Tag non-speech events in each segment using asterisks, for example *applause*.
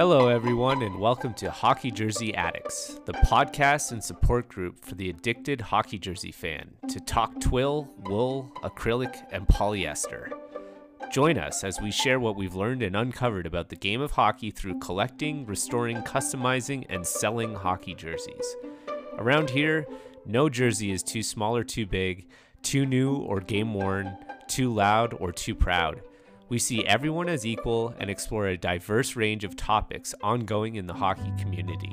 Hello, everyone, and welcome to Hockey Jersey Addicts, the podcast and support group for the addicted hockey jersey fan to talk twill, wool, acrylic, and polyester. Join us as we share what we've learned and uncovered about the game of hockey through collecting, restoring, customizing, and selling hockey jerseys. Around here, no jersey is too small or too big, too new or game worn, too loud or too proud. We see everyone as equal and explore a diverse range of topics ongoing in the hockey community.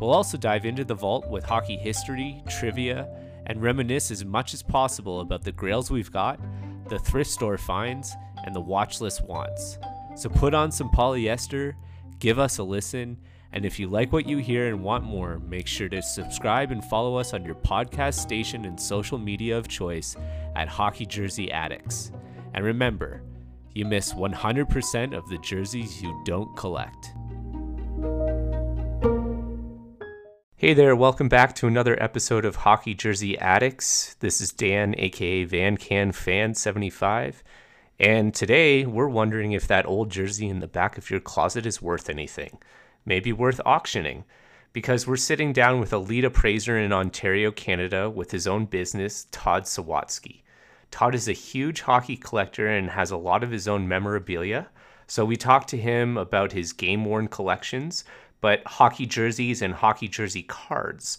We'll also dive into the vault with hockey history, trivia, and reminisce as much as possible about the grails we've got, the thrift store finds, and the watch list wants. So put on some polyester, give us a listen, and if you like what you hear and want more, make sure to subscribe and follow us on your podcast station and social media of choice at Hockey Jersey Addicts. And remember, you miss 100% of the jerseys you don't collect. Hey there, welcome back to another episode of Hockey Jersey Addicts. This is Dan, aka Van Can Fan 75. And today we're wondering if that old jersey in the back of your closet is worth anything. Maybe worth auctioning. Because we're sitting down with a lead appraiser in Ontario, Canada, with his own business, Todd Sawatsky. Todd is a huge hockey collector and has a lot of his own memorabilia. So we talked to him about his game worn collections, but hockey jerseys and hockey jersey cards.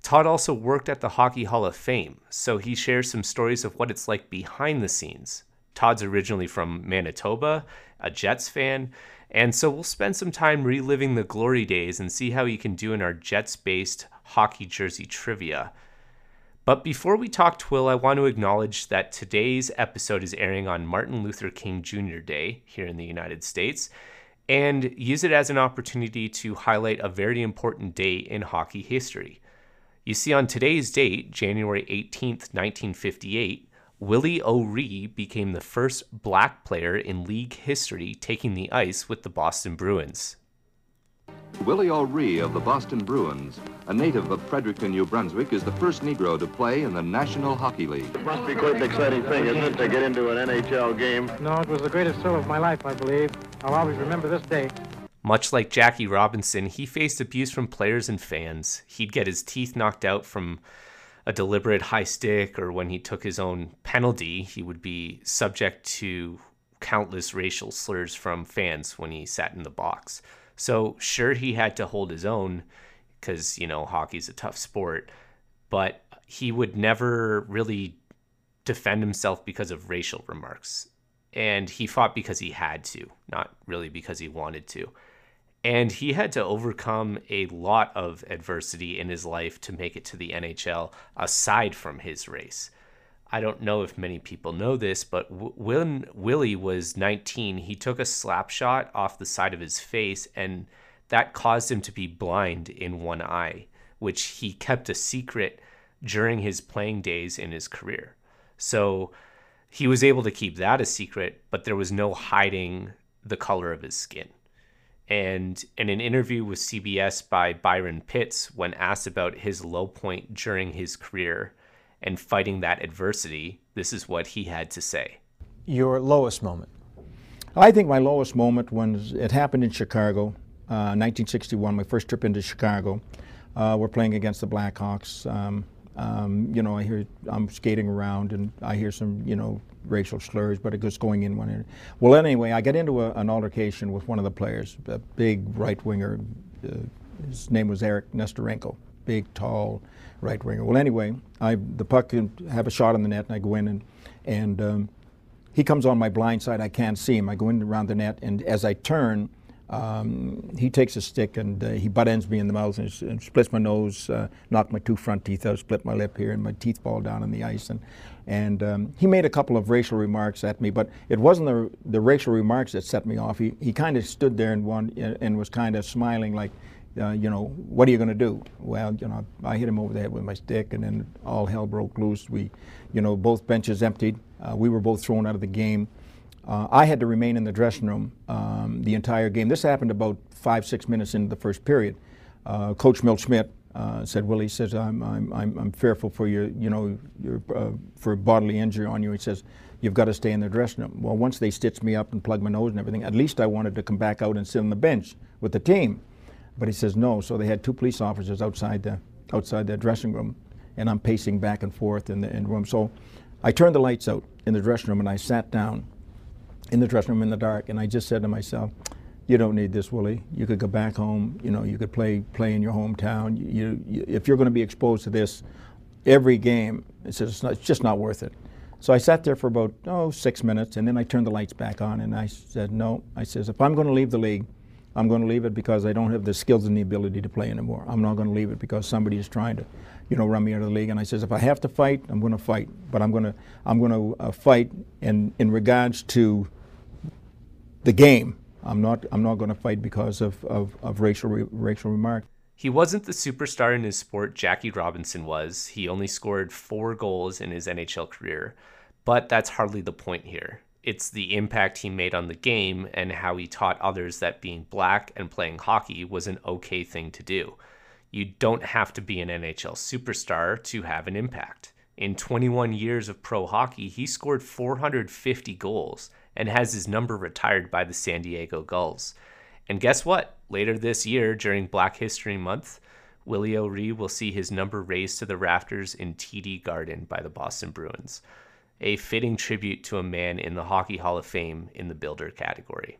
Todd also worked at the Hockey Hall of Fame, so he shares some stories of what it's like behind the scenes. Todd's originally from Manitoba, a Jets fan, and so we'll spend some time reliving the glory days and see how he can do in our Jets based hockey jersey trivia. But before we talk Twill, I want to acknowledge that today's episode is airing on Martin Luther King Jr. Day here in the United States, and use it as an opportunity to highlight a very important day in hockey history. You see, on today's date, January 18th, 1958, Willie O'Ree became the first black player in league history taking the ice with the Boston Bruins. Willie O'Ree of the Boston Bruins, a native of Fredericton, New Brunswick, is the first Negro to play in the National Hockey League. It must be quite an exciting thing, isn't it, to get into an NHL game? No, it was the greatest thrill of my life, I believe. I'll always remember this day. Much like Jackie Robinson, he faced abuse from players and fans. He'd get his teeth knocked out from a deliberate high stick, or when he took his own penalty, he would be subject to countless racial slurs from fans when he sat in the box. So sure, he had to hold his own because you know hockey's a tough sport, but he would never really defend himself because of racial remarks, and he fought because he had to, not really because he wanted to. And he had to overcome a lot of adversity in his life to make it to the NHL aside from his race. I don't know if many people know this, but when Willie was 19, he took a slap shot off the side of his face, and that caused him to be blind in one eye, which he kept a secret during his playing days in his career. So he was able to keep that a secret, but there was no hiding the color of his skin. And in an interview with CBS by Byron Pitts, when asked about his low point during his career, and fighting that adversity, this is what he had to say. Your lowest moment? I think my lowest moment when it happened in Chicago, uh, 1961, my first trip into Chicago. Uh, we're playing against the Blackhawks. Um, um, you know, I hear I'm skating around and I hear some, you know, racial slurs, but it goes going in one ear. Well, anyway, I get into a, an altercation with one of the players, a big right winger. Uh, his name was Eric Nesterenko, big, tall, right winger. Well, anyway, I the puck have a shot on the net, and I go in and and um, he comes on my blind side. I can't see him. I go in around the net, and as I turn, um, he takes a stick and uh, he butt ends me in the mouth and, and splits my nose, uh, knocked my two front teeth out, split my lip here, and my teeth fall down on the ice. And and um, he made a couple of racial remarks at me, but it wasn't the the racial remarks that set me off. He he kind of stood there and one and was kind of smiling like uh, you know, what are you going to do? Well, you know, I hit him over the head with my stick, and then all hell broke loose. We, you know, both benches emptied. Uh, we were both thrown out of the game. Uh, I had to remain in the dressing room um, the entire game. This happened about five, six minutes into the first period. Uh, Coach Milt Schmidt uh, said, "Willie says I'm, I'm, I'm, I'm fearful for your, you know, your, uh, for bodily injury on you." He says, you've got to stay in the dressing room. Well, once they stitched me up and plugged my nose and everything, at least I wanted to come back out and sit on the bench with the team. But he says no. So they had two police officers outside the outside the dressing room, and I'm pacing back and forth in the, in room. So I turned the lights out in the dressing room and I sat down in the dressing room in the dark, and I just said to myself, "You don't need this, Willie. You could go back home. You know, you could play play in your hometown. You, you if you're going to be exposed to this every game, it's just, not, it's just not worth it." So I sat there for about oh six minutes, and then I turned the lights back on, and I said, "No." I says, "If I'm going to leave the league." I'm going to leave it because I don't have the skills and the ability to play anymore. I'm not going to leave it because somebody is trying to, you know, run me out of the league. And I says, if I have to fight, I'm going to fight. But I'm going to, I'm going to uh, fight in in regards to the game. I'm not, I'm not going to fight because of, of, of racial re- racial remark. He wasn't the superstar in his sport Jackie Robinson was. He only scored four goals in his NHL career. But that's hardly the point here it's the impact he made on the game and how he taught others that being black and playing hockey was an okay thing to do. You don't have to be an NHL superstar to have an impact. In 21 years of pro hockey, he scored 450 goals and has his number retired by the San Diego Gulls. And guess what? Later this year, during Black History Month, Willie O'Ree will see his number raised to the rafters in TD Garden by the Boston Bruins a fitting tribute to a man in the Hockey Hall of Fame in the Builder category.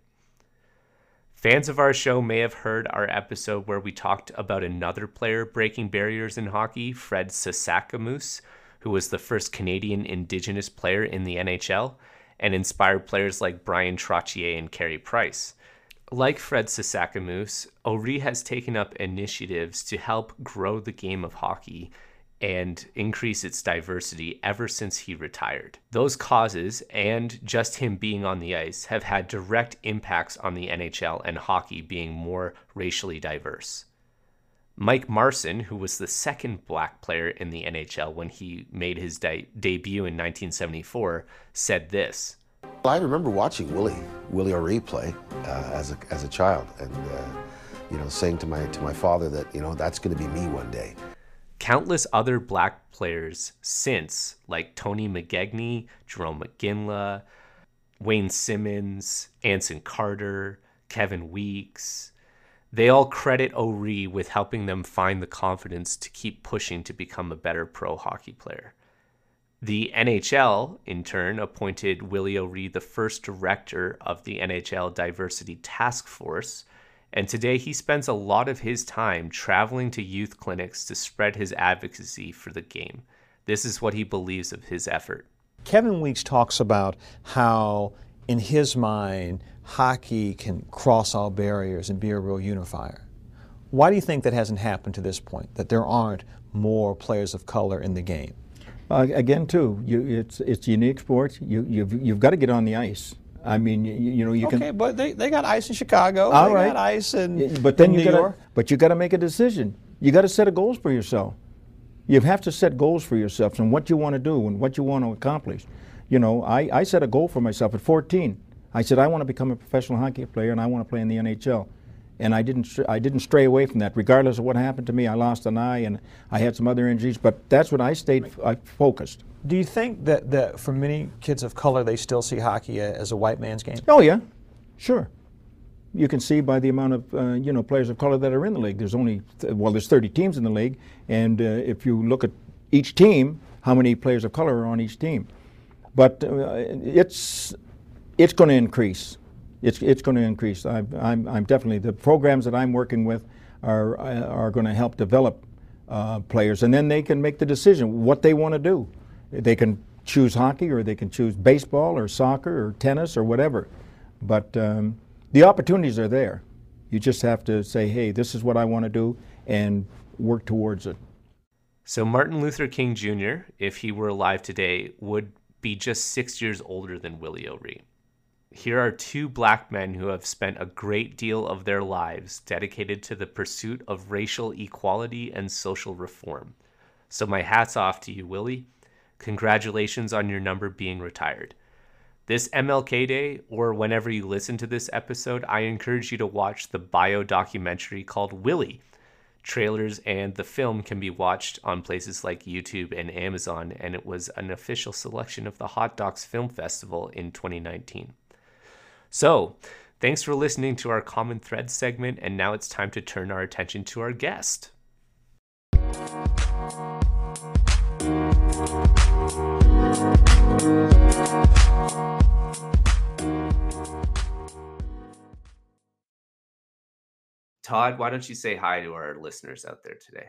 Fans of our show may have heard our episode where we talked about another player breaking barriers in hockey, Fred Sasakamoose, who was the first Canadian Indigenous player in the NHL and inspired players like Bryan Trottier and Carey Price. Like Fred Sasakamoose, O'Ree has taken up initiatives to help grow the game of hockey and increase its diversity ever since he retired. Those causes and just him being on the ice have had direct impacts on the NHL and hockey being more racially diverse. Mike Marson, who was the second black player in the NHL when he made his de- debut in 1974, said this. I remember watching Willie, Willie O'Ree play uh, as, a, as a child and, uh, you know, saying to my, to my father that, you know, that's going to be me one day countless other black players since, like Tony McKegney, Jarome Iginla, Wayne Simmonds, Anson Carter, Kevin Weekes. They all credit O'Ree with helping them find the confidence to keep pushing to become a better pro hockey player. The NHL, in turn, appointed Willie O'Ree the first director of the NHL Diversity Task Force and today he spends a lot of his time traveling to youth clinics to spread his advocacy for the game. This is what he believes of his effort. Kevin Weekes talks about how, in his mind, hockey can cross all barriers and be a real unifier. Why do you think that hasn't happened to this point, that there aren't more players of color in the game? Uh, again, too, you, it's, it's unique sport. You, you've, you've got to get on the ice. I mean, you, you know, you okay, can. Okay, but they, they got ice in Chicago. All they right. got ice in, but then in you York. But you got to make a decision. You got to set a goals for yourself. You have to set goals for yourself and what you want to do and what you want to accomplish. You know, I, I set a goal for myself at 14. I said I want to become a professional hockey player and I want to play in the NHL. And I didn't I didn't stray away from that, regardless of what happened to me. I lost an eye and I had some other injuries, but that's what I stayed. I focused. Do you think that, that for many kids of color, they still see hockey as a white man's game? Oh yeah, sure. You can see by the amount of uh, you know players of color that are in the league. There's only th- well, there's 30 teams in the league, and uh, if you look at each team, how many players of color are on each team? But uh, it's it's going to increase. It's it's going to increase. i I'm I'm definitely the programs that I'm working with are are going to help develop uh, players, and then they can make the decision what they want to do. They can choose hockey, or they can choose baseball, or soccer, or tennis, or whatever. But um, the opportunities are there. You just have to say, hey, this is what I want to do, and work towards it. So, Martin Luther King Jr., if he were alive today, would be just six years older than Willie O'Ree. Here are two black men who have spent a great deal of their lives dedicated to the pursuit of racial equality and social reform. So, my hat's off to you, Willie. Congratulations on your number being retired. This MLK Day, or whenever you listen to this episode, I encourage you to watch the bio documentary called Willie Trailers and the film can be watched on places like YouTube and Amazon, and it was an official selection of the Hot Docs Film Festival in 2019. So, thanks for listening to our Common Thread segment, and now it's time to turn our attention to our guest. Todd, why don't you say hi to our listeners out there today?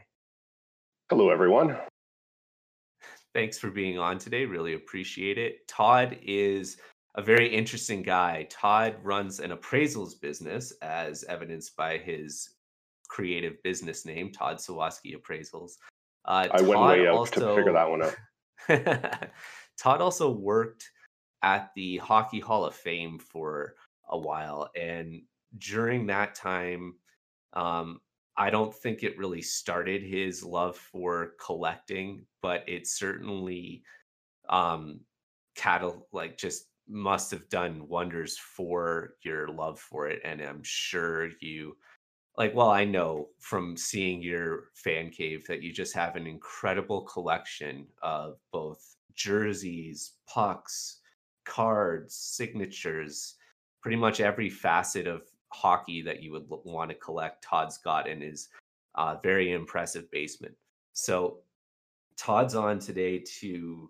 Hello, everyone. Thanks for being on today. Really appreciate it. Todd is a very interesting guy. Todd runs an appraisals business, as evidenced by his creative business name, Todd Sawatsky Appraisals. Uh, I Todd went way also, to figure that one out. *laughs* Todd also worked at the Hockey Hall of Fame for a while, and during that time, um, I don't think it really started his love for collecting, but it certainly um cattle like just must have done wonders for your love for it and I'm sure you like well I know from seeing your fan cave that you just have an incredible collection of both jerseys, pucks, cards, signatures, pretty much every facet of hockey that you would want to collect, Todd's got in his uh, very impressive basement. So Todd's on today to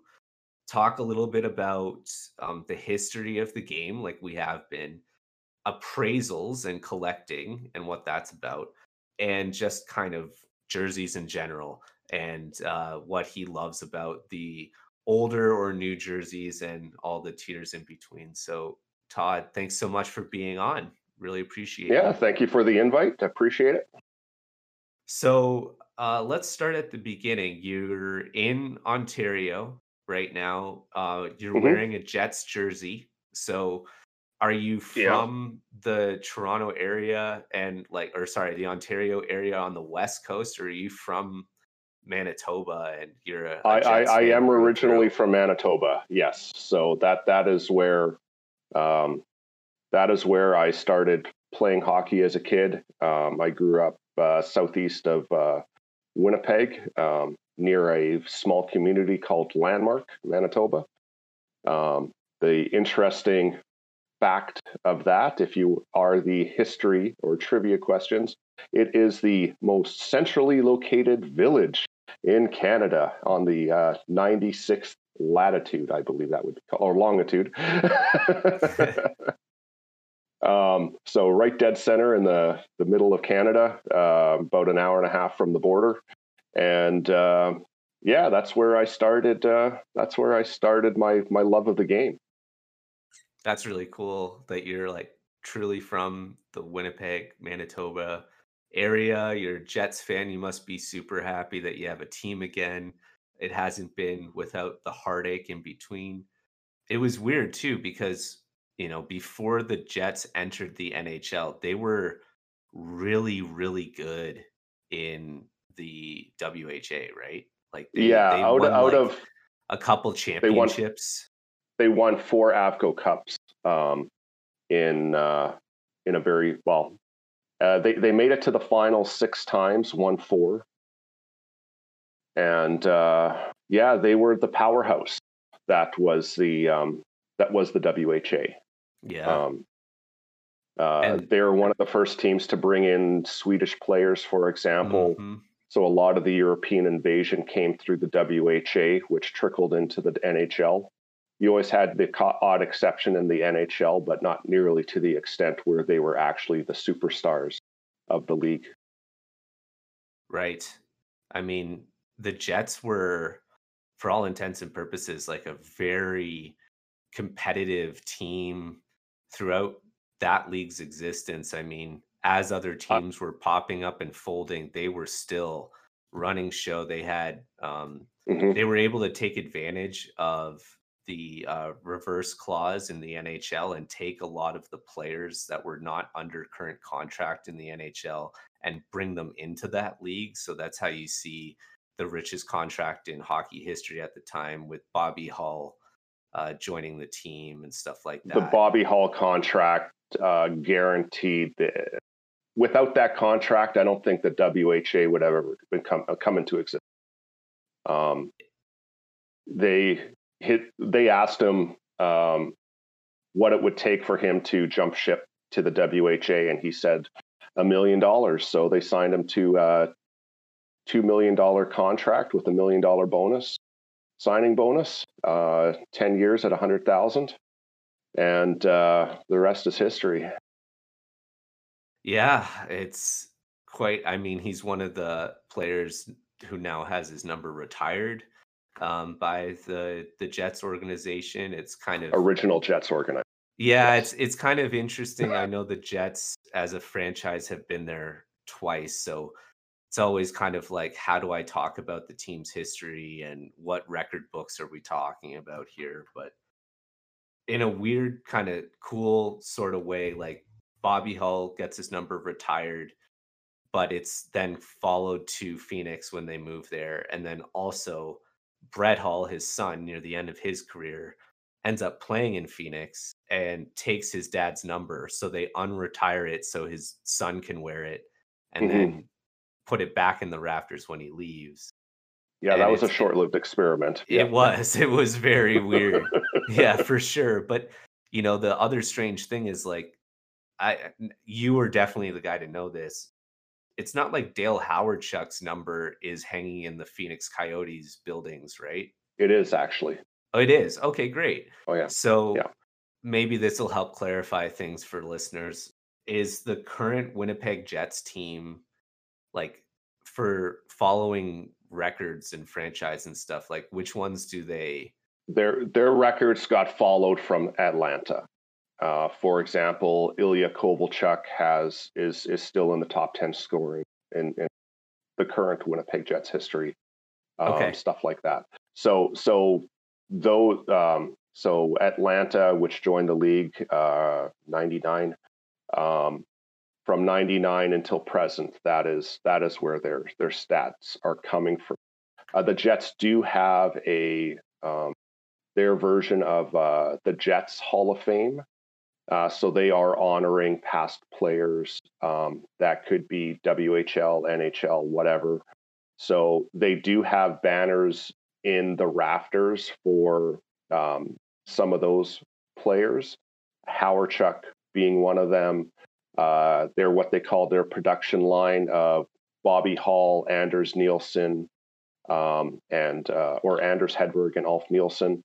talk a little bit about um, the history of the game, like we have been, appraisals and collecting and what that's about, and just kind of jerseys in general and uh, what he loves about the older or new jerseys and all the tiers in between. So, Todd, thanks so much for being on. Really appreciate yeah, it. Yeah, thank you for the invite. I appreciate it. So uh, let's start at the beginning. You're in Ontario right now. Uh, you're mm-hmm. wearing a Jets jersey. So are you from yeah. the Toronto area and like, or sorry, the Ontario area on the West Coast, or are you from Manitoba and you're a, a I, I, I am originally from Manitoba. Yes. So that, that is where, um, that is where I started playing hockey as a kid. Um, I grew up uh, southeast of uh, Winnipeg, um, near a small community called Landmark, Manitoba. Um, the interesting fact of that, if you are the history or trivia questions, it is the most centrally located village in Canada on the uh, 96th latitude, I believe that would be called, or longitude. *laughs* Um, so right dead center in the, the middle of Canada, uh, about an hour and a half from the border. And uh, yeah, that's where I started. Uh, that's where I started my, my love of the game. That's really cool that you're like truly from the Winnipeg, Manitoba area. You're a Jets fan. You must be super happy that you have a team again. It hasn't been without the heartache in between. It was weird too because you know, before the Jets entered the NHL, they were really, really good in the WHA, right? Like, they, yeah, they out, out like of a couple championships. They won, they won four Avco Cups um, in uh, in a very well. Uh, they they made it to the final six times, won four, and uh, yeah, they were the powerhouse. That was the um, that was the WHA. Yeah. Um, uh, and, they're one of the first teams to bring in Swedish players, for example. Mm-hmm. So a lot of the European invasion came through the WHA, which trickled into the NHL. You always had the odd exception in the NHL, but not nearly to the extent where they were actually the superstars of the league. Right. I mean, the Jets were, for all intents and purposes, like a very competitive team throughout that league's existence, I mean, as other uh teams were popping up and folding, they were still running show. They had um, mm-hmm. they were able to take advantage of the uh, reserve clause in the NHL and take a lot of the players that were not under current contract in the NHL and bring them into that league. So that's how you see the richest contract in hockey history at the time with Bobby Hull uh, joining the team and stuff like that. The Bobby Hull contract uh, guaranteed the without that contract, I don't think the WHA would ever come, come into existence. Um, they hit, they asked him um, what it would take for him to jump ship to the WHA, and he said a million dollars. So they signed him to a two million dollar contract with a million dollar bonus, signing bonus, uh, ten years at a hundred thousand, and uh, the rest is history. Yeah, it's quite. I mean, he's one of the players who now has his number retired um, by the the Jets organization. It's kind of original Jets organization. Yeah, yes. it's it's kind of interesting. I *laughs* know the Jets as a franchise have been there twice, so it's always kind of like how do I talk about the team's history and what record books are we talking about here? But in a weird kind of cool sort of way, like Bobby Hull gets his number retired, but it's then followed to Phoenix when they move there, and then also Brett Hull, his son, near the end of his career, ends up playing in Phoenix and takes his dad's number. So they unretire it so his son can wear it and mm-hmm. then put it back in the rafters when he leaves. Yeah, and that was a short lived experiment. It yeah. was. It was very *laughs* weird. yeah, for sure. But you know, the other strange thing is like I you were definitely the guy to know this it's not like Dale Hawerchuk's number is hanging in the Phoenix Coyotes buildings, right? It is actually. Oh, it is. Okay, great. Oh yeah. So yeah. maybe this will help clarify things for listeners. Is the current Winnipeg Jets team like for following records and franchise and stuff? Like which ones do they their their records got followed from Atlanta. Uh, for example, Ilya Kovalchuk has is is still in the top ten scoring in, in the current Winnipeg Jets history. Um, okay. Stuff like that. So so though um, so Atlanta, which joined the league uh, '99, um, from '99 until present, that is that is where their their stats are coming from. Uh, the Jets do have a um, their version of uh, the Jets Hall of Fame, uh, so they are honoring past players. Um, that could be WHL, NHL, whatever. So they do have banners in the rafters for um, some of those players. Hawerchuk being one of them. Uh, they're what they call their production line of Bobby Hull, Anders Nielsen, um, and uh, or Anders Hedberg and Ulf Nilsson.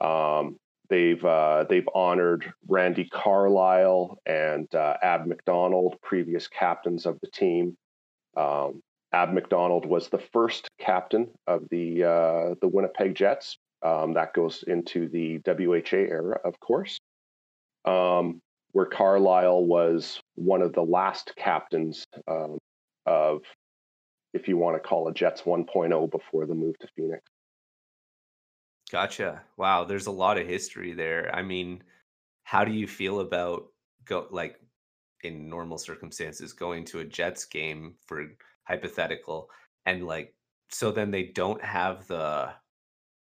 Um, They've uh, they've honored Randy Carlyle and uh, Ab McDonald, previous captains of the team. Um, Ab McDonald was the first captain of the uh, the Winnipeg Jets. Um, that goes into the WHA era, of course, um, where Carlyle was one of the last captains um, of, if you want to call it Jets 1.0 before the move to Phoenix. Gotcha. Wow, there's a lot of history there. I mean, how do you feel about go like in normal circumstances going to a Jets game for hypothetical and like so then they don't have the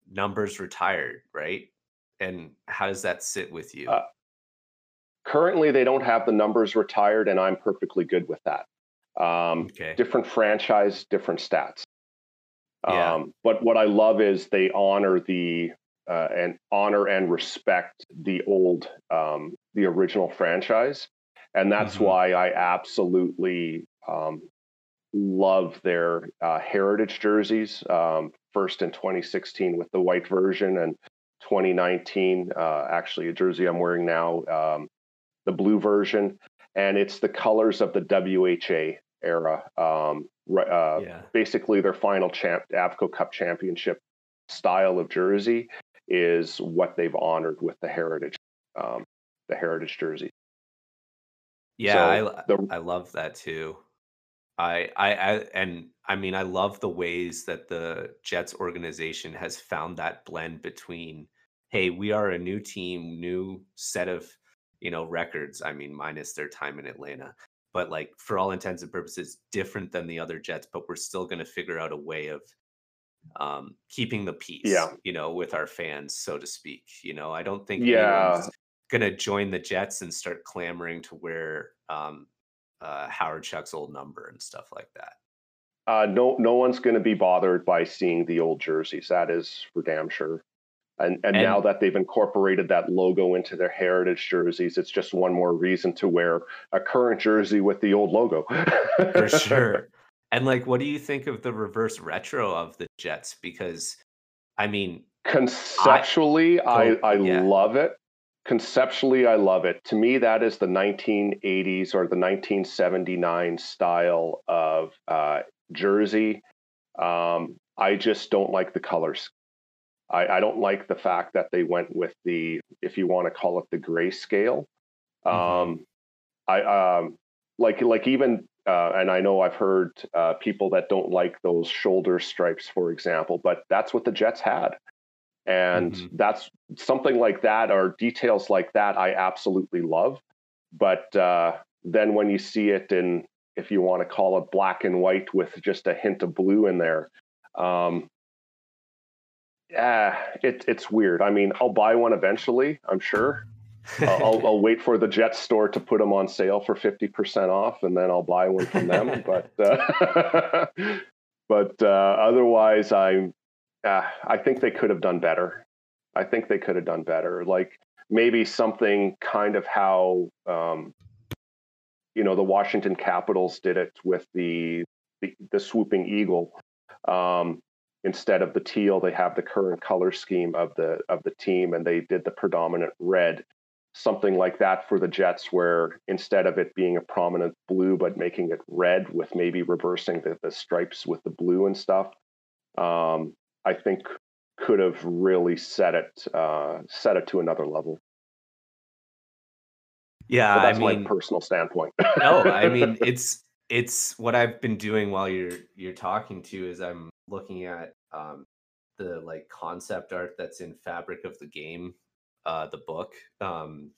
numbers retired, right? And how does that sit with you? Uh, currently, they don't have the numbers retired, and I'm perfectly good with that. Um, okay. Different franchise, different stats. Yeah. Um, but what I love is they honor the uh, and honor and respect the old, um, the original franchise, and that's mm-hmm. why I absolutely um, love their uh, heritage jerseys. Um, first in 2016 with the white version, and 2019, uh, actually a jersey I'm wearing now, um, the blue version, and it's the colors of the WHA era. Um, uh, yeah. Basically, their final champ, Avco Cup championship style of jersey is what they've honored with the heritage, um, the heritage jersey. Yeah, so I the, I love that too. I, I I and I mean I love the ways that the Jets organization has found that blend between hey we are a new team, new set of you know records. I mean minus their time in Atlanta, but like for all intents and purposes different than the other jets but we're still going to figure out a way of um keeping the peace yeah you know with our fans so to speak you know i don't think yeah going to join the jets and start clamoring to wear um uh, Hawerchuk's old number and stuff like that. Uh, no, no one's going to be bothered by seeing the old jerseys. That is for damn sure. And, and, and now that they've incorporated that logo into their heritage jerseys, it's just one more reason to wear a current jersey with the old logo. for *laughs* sure. And like, what do you think of the reverse retro of the Jets? Because, I mean, conceptually, I I, I yeah. love it. Conceptually, I love it. To me, that is the 1980s or the 1979 style of uh, jersey. Um, I just don't like the colors. I, I, don't like the fact that they went with the, if you want to call it the grayscale. Mm-hmm. Um, I um, like like even, uh, and I know I've heard uh, people that don't like those shoulder stripes, for example, but that's what the Jets had, and mm-hmm. that's something like that or details like that I absolutely love. But uh, then when you see it in if you want to call it black and white with just a hint of blue in there. Um, yeah, it, it's weird. I mean, I'll buy one eventually, I'm sure. I'll, I'll, wait for the Jet store to put them on sale for 50% off and then I'll buy one from them. *laughs* but uh, *laughs* but uh, otherwise, I'm, uh, I think they could have done better. I think they could have done better. Like maybe something kind of how um, you know the Washington Capitals did it with the the, the swooping eagle. Um, instead of the teal, they have the current color scheme of the of the team, and they did the predominant red. Something like that for the Jets, where instead of it being a prominent blue, but making it red with maybe reversing the, the stripes with the blue and stuff. Um, I think could have really set it uh, set it to another level. Yeah, but that's I mean, my personal standpoint. no, I *laughs* mean it's it's what I've been doing while you're you're talking to is I'm looking at um, the like concept art that's in Fabric of the Game, uh, the book, um,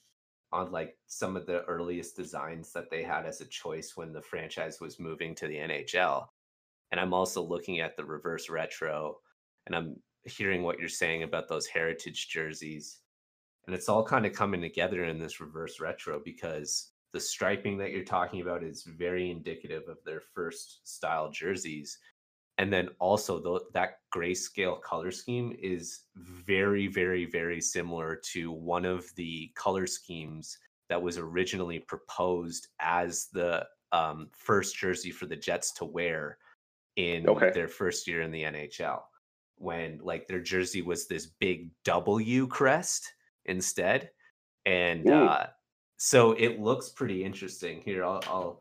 on like some of the earliest designs that they had as a choice when the franchise was moving to the NHL. And I'm also looking at the reverse retro, and I'm hearing what you're saying about those heritage jerseys and it's all kind of coming together in this reverse retro because the striping that you're talking about is very indicative of their first style jerseys and then also the, that grayscale color scheme is very very very similar to one of the color schemes that was originally proposed as the um, first jersey for the jets to wear in okay. their first year in the nhl when like their jersey was this big w crest instead. And uh, so it looks pretty interesting. Here, I'll, I'll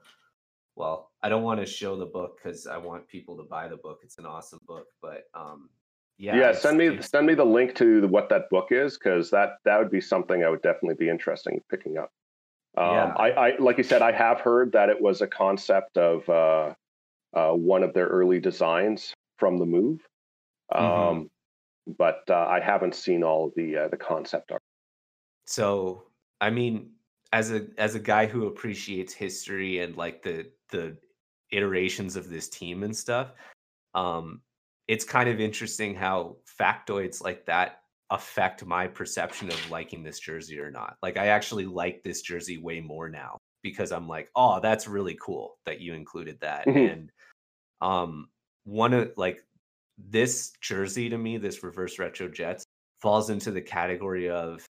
well, I don't want to show the book because I want people to buy the book. It's an awesome book, but um, yeah, yeah. Send me send me the link to the, what that book is because that that would be something I would definitely be interested in picking up. Um, yeah. I, I like you said, I have heard that it was a concept of uh, uh, one of their early designs from the move, mm-hmm. um, mm-hmm. but uh, I haven't seen all the uh, the concept art. So, I mean, as a as a guy who appreciates history and like the the iterations of this team and stuff, um, it's kind of interesting how factoids like that affect my perception of liking this jersey or not. Like I actually like this jersey way more now because I'm like, oh, that's really cool that you included that. Mm-hmm. And um one of like this jersey to me, this reverse retro Jets falls into the category of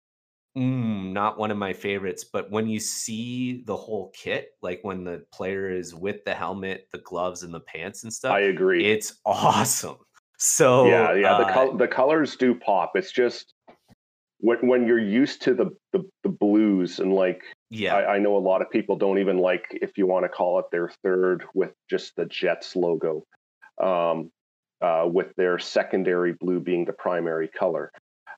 Mm, not one of my favorites, but when you see the whole kit, like when the player is with the helmet, the gloves, and the pants and stuff, I agree. It's *laughs* awesome. So yeah, yeah, uh, the col- the colors do pop. It's just when when you're used to the the, the blues and like yeah, I, I, know a lot of people don't even like if you want to call it their third with just the Jets logo, um, uh, with their secondary blue being the primary color.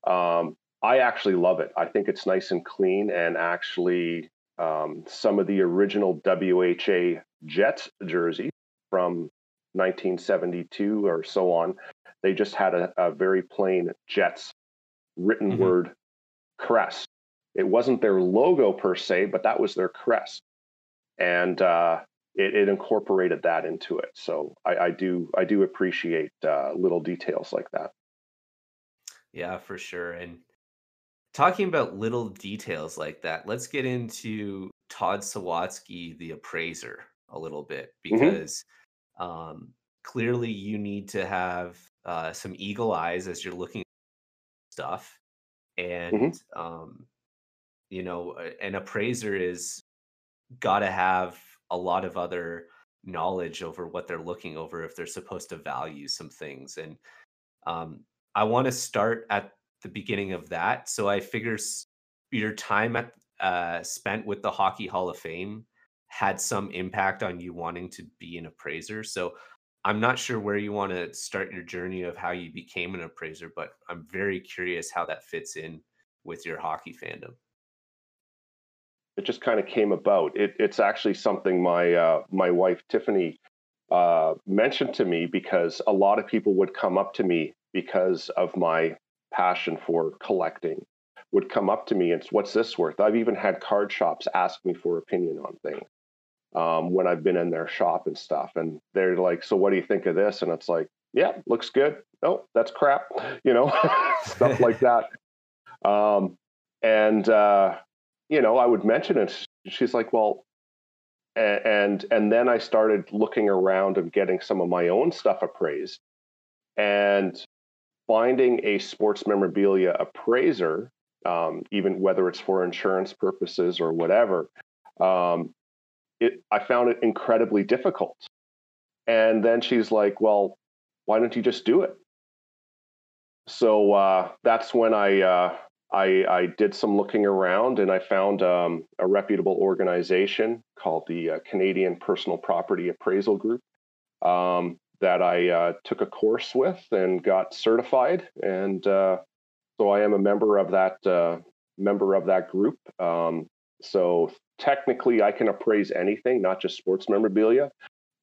Um, I actually love it. I think it's nice and clean, and actually, um, some of the original WHA Jets jerseys from 1972 or so on, they just had a, a very plain Jets written mm-hmm. word crest. It wasn't their logo per se, but that was their crest, and uh, it, it, incorporated that into it. So I, I do I do appreciate uh, little details like that. Yeah, for sure, and talking about little details like that, let's get into Todd Sawatsky, the appraiser, a little bit Mhm. because um, clearly you need to have uh, some eagle eyes as you're looking at stuff, and um, you know, an appraiser is got to have a lot of other knowledge over what they're looking over if they're supposed to value some things and um, i want to start at the beginning of that so i figure your time at uh, spent with the hockey hall of fame had some impact on you wanting to be an appraiser so i'm not sure where you want to start your journey of how you became an appraiser but i'm very curious how that fits in with your hockey fandom it just kind of came about. It, it's actually something my uh, my wife Tiffany uh, mentioned to me because a lot of people would come up to me because of my passion for collecting. Would come up to me and what's this worth? I've even had card shops ask me for opinion on things um, when I've been in their shop and stuff, and they're like, "So what do you think of this?" And it's like, "Yeah, looks good. No, that's crap," *laughs* you know, *laughs* stuff like that. Um, and uh, you know, I would mention it. She's like, well, and and then I started looking around and getting some of my own stuff appraised, and finding a sports memorabilia appraiser, um, even whether it's for insurance purposes or whatever, um, it I found it incredibly difficult. And then she's like, well, why don't you just do it? So uh, that's when I uh, I, I did some looking around and I found um, a reputable organization called the uh, Canadian Personal Property Appraisal Group um, that I uh, took a course with and got certified. And uh, so I am a member of that uh, member of that group. Um, so technically, I can appraise anything, not just sports memorabilia,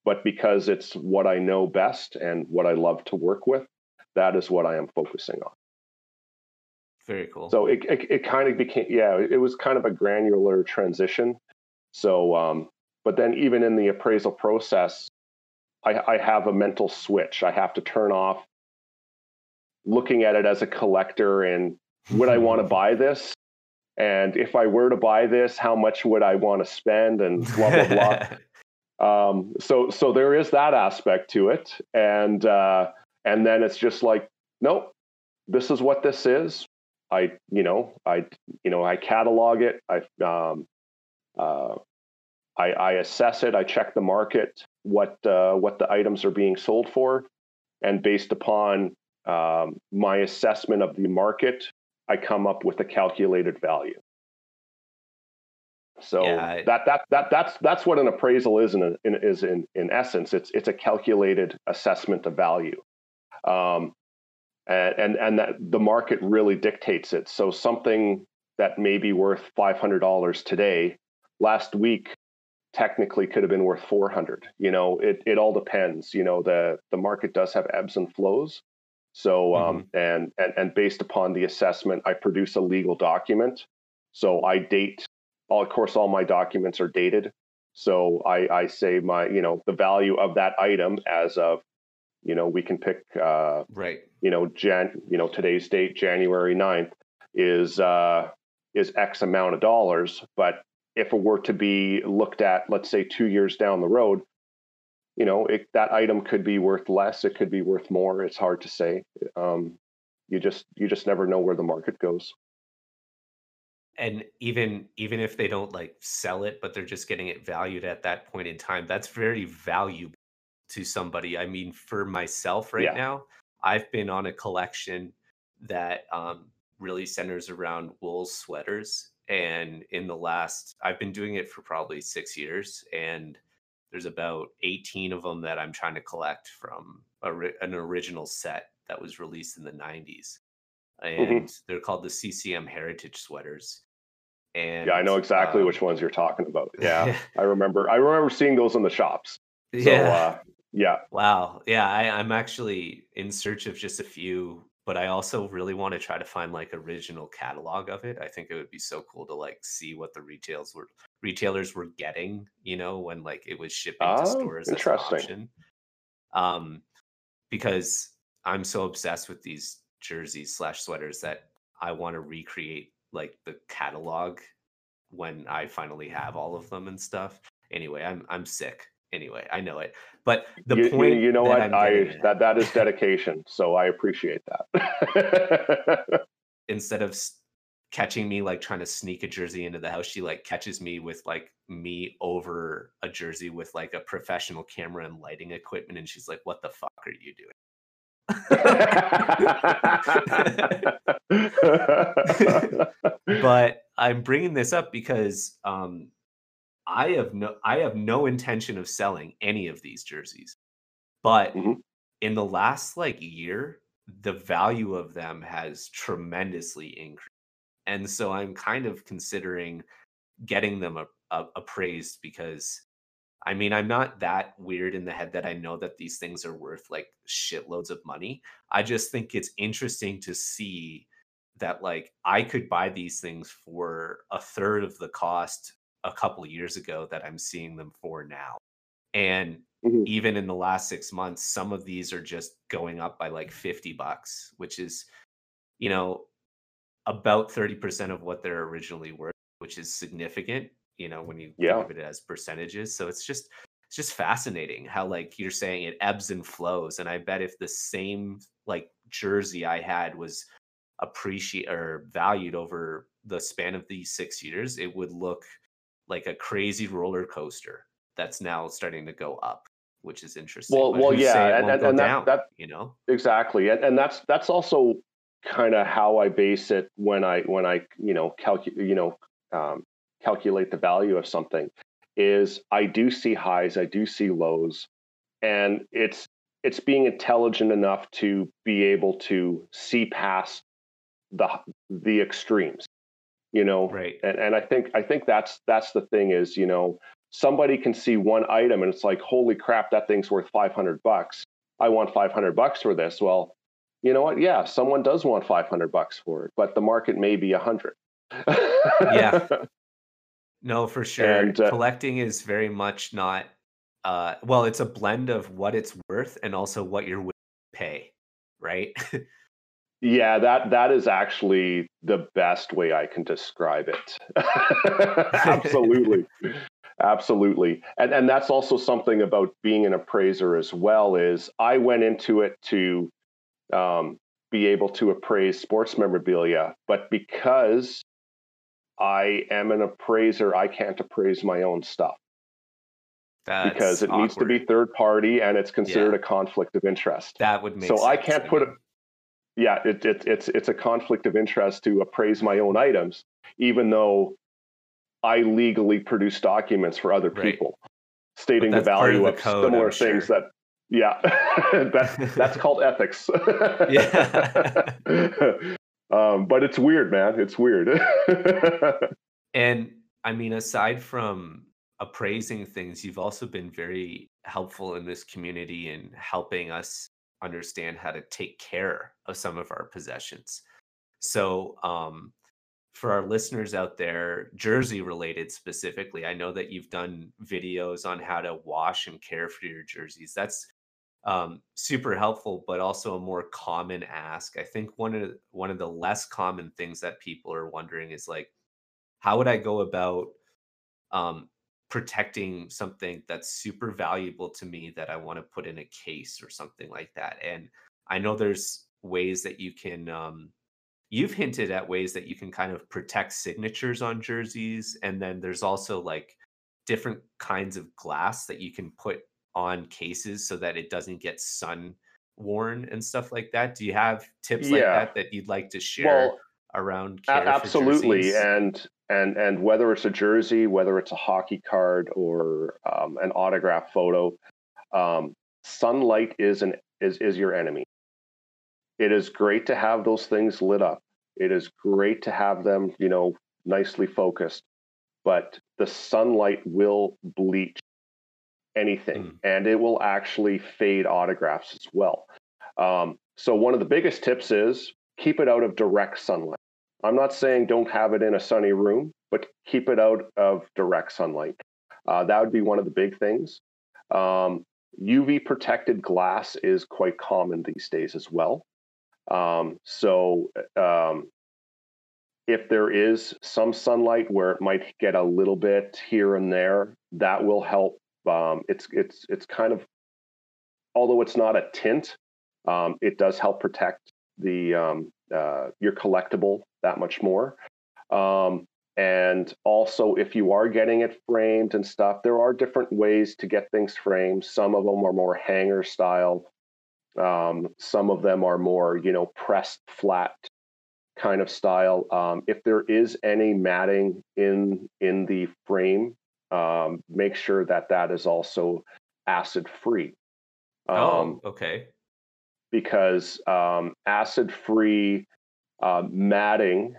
but because it's what I know best and what I love to work with, that is what I am focusing on. very cool So it, it, it kind of became, yeah, it was kind of a granular transition. So, um, but then even in the appraisal process, I, I have a mental switch. I have to turn off looking at it as a collector and would I want to *laughs* buy this? And if I were to buy this, how much would I want to spend? And blah blah blah. *laughs* Um, so so there is that aspect to it, and uh, and then it's just like, nope, this is what this is. I you know I you know I catalog it. I um, uh, I, I assess it. I check the market, what uh, what the items are being sold for, and based upon um, my assessment of the market, I come up with a calculated value. So Yeah, I- that that that that's that's what an appraisal is in, in is in in essence. It's it's a calculated assessment of value, um, and and and that the market really dictates it. So something that may be worth five hundred dollars today, last week technically could have been worth 400 you know it, it all depends you know the the market does have ebbs and flows. So um and, and and based upon the assessment i produce a legal document. So i date all of course all my documents are dated. So i i say my you know the value of that item as of you know we can pick uh right. you know jan you know today's date january 9th is uh is x amount of dollars but if it were to be looked at let's say two years down the road you know it, that item could be worth less it could be worth more it's hard to say. Um, you just you just never know where the market goes. And even even if they don't like sell it but they're just getting it valued at that point in time that's very valuable to somebody. I mean for myself right Yeah. now i've been on a collection that um, really centers around wool sweaters and in the last i've been doing it for probably six years and there's about 18 of them that i'm trying to collect from a, an original set that was released in the 90s and they're called the ccm heritage sweaters and yeah i know exactly um, which ones you're talking about. Yeah *laughs* i remember i remember seeing those in the shops. Yeah. uh, yeah. Wow. Yeah, I, I'm actually in search of just a few, but I also really want to try to find like original catalog of it. I think it would be so cool to like see what the retails were retailers were getting, you know, when like it was shipping Oh, to stores as an interesting. option. Um, because I'm so obsessed with these jerseys slash sweaters that I want to recreate like the catalog when I finally have all of them and stuff. Anyway, I'm I'm sick. Anyway, I know it. But the you, point, you, you know what, I that that is dedication. so I appreciate that. *laughs* instead of catching me like trying to sneak a jersey into the house, she like catches me with like me over a jersey with like a professional camera and lighting equipment, and she's like, "What the fuck are you doing?" *laughs* *laughs* but I'm bringing this up because um, I have no I have no intention of selling any of these jerseys. But Mhm. in the last like year, the value of them has tremendously increased. And so I'm kind of considering getting them a, a, appraised because I mean, I'm not that weird in the head that I know that these things are worth like shitloads of money. I just think it's interesting to see that like I could buy these things for a third of the cost a couple years ago that I'm seeing them for now. And Mhm. even in the last 6 months some of these are just going up by like 50 bucks, which is you know about 30% of what they're originally worth, which is significant, you know, when you Yeah. think of it as percentages. So it's just it's just fascinating how like you're saying it ebbs and flows. And I bet if the same like jersey I had was appreciate or valued over the span of these six years, it would look like a crazy roller coaster that's now starting to go up, which is interesting. Well- But well, yeah, and- and- and that- down, that- you know? exactly and, and that's that's also kind of how i base it when i when i you know calculate you know um, calculate the value of something is i do see highs i do see lows and it's it's being intelligent enough to be able to see past the the extremes you know Right. and and i think i think that's that's the thing is you know somebody can see one item and it's like holy crap that thing's worth 500 bucks i want 500 bucks for this well you know what yeah someone does want 500 bucks for it but the market may be 100 Yeah. *laughs* No, for sure. And, uh, Collecting is very much not uh well, it's a blend of what it's worth and also what you're willing to pay, right? *laughs* yeah that that is actually the best way i can describe it. *laughs* Absolutely. Absolutely. And and that's also something about being an appraiser as well is i went into it to um, be able to appraise sports memorabilia but because i am an appraiser i can't appraise my own stuff. That's because it needs to be third party and it's considered Yeah. a conflict of interest. That would make so I can't put it. Yeah, it, it, it's it's a conflict of interest to appraise my own items, even though I legally produce documents for other Right. people stating the that's part of value the of, code, similar I'm things that. Yeah, *laughs* that, that's called *laughs* ethics. Yeah. *laughs* um, but it's weird, man. It's weird. And I mean, aside from appraising things, you've also been very helpful in this community in helping us understand how to take care of some of our possessions. So, um, for our listeners out there, jersey related specifically, I know that you've done videos on how to wash and care for your jerseys. That's um, super helpful, but also a more common ask. I think one of one of the less common things that people are wondering is like, how would I go about um, protecting something that's super valuable to me that I want to put in a case or something like that? And I know there's ways that you can. Um, you've hinted at ways that you can kind of protect signatures on jerseys, and then there's also like different kinds of glass that you can put on cases so that it doesn't get sun worn and stuff like that. Do you have tips like that that you'd like to share well, around A- care for absolutely and and and whether it's a jersey whether it's a hockey card or um, an autograph photo um, sunlight is an is is your enemy. It is great to have those things lit up. It is great to have them you know nicely focused. But the sunlight will bleach anything Mm. and it will actually fade autographs as well. Um, so one of the biggest tips is keep it out of direct sunlight I'm not saying don't have it in a sunny room, but keep it out of direct sunlight. Uh, that would be one of the big things. Um, UV protected glass is quite common these days as well. Um, so um, if there is some sunlight where it might get a little bit here and there, that will help. Um, it's it's it's kind of, although it's not a tint, um, it does help protect the um, uh, your collectible that much more. Um, and also, if you are getting it framed and stuff, there are different ways to get things framed. Some of them are more hanger style. Um, some of them are more, you know, pressed flat kind of style. Um, if there is any matting in in the frame, um, make sure that that is also acid free. oh, okay. Because um, acid free uh, matting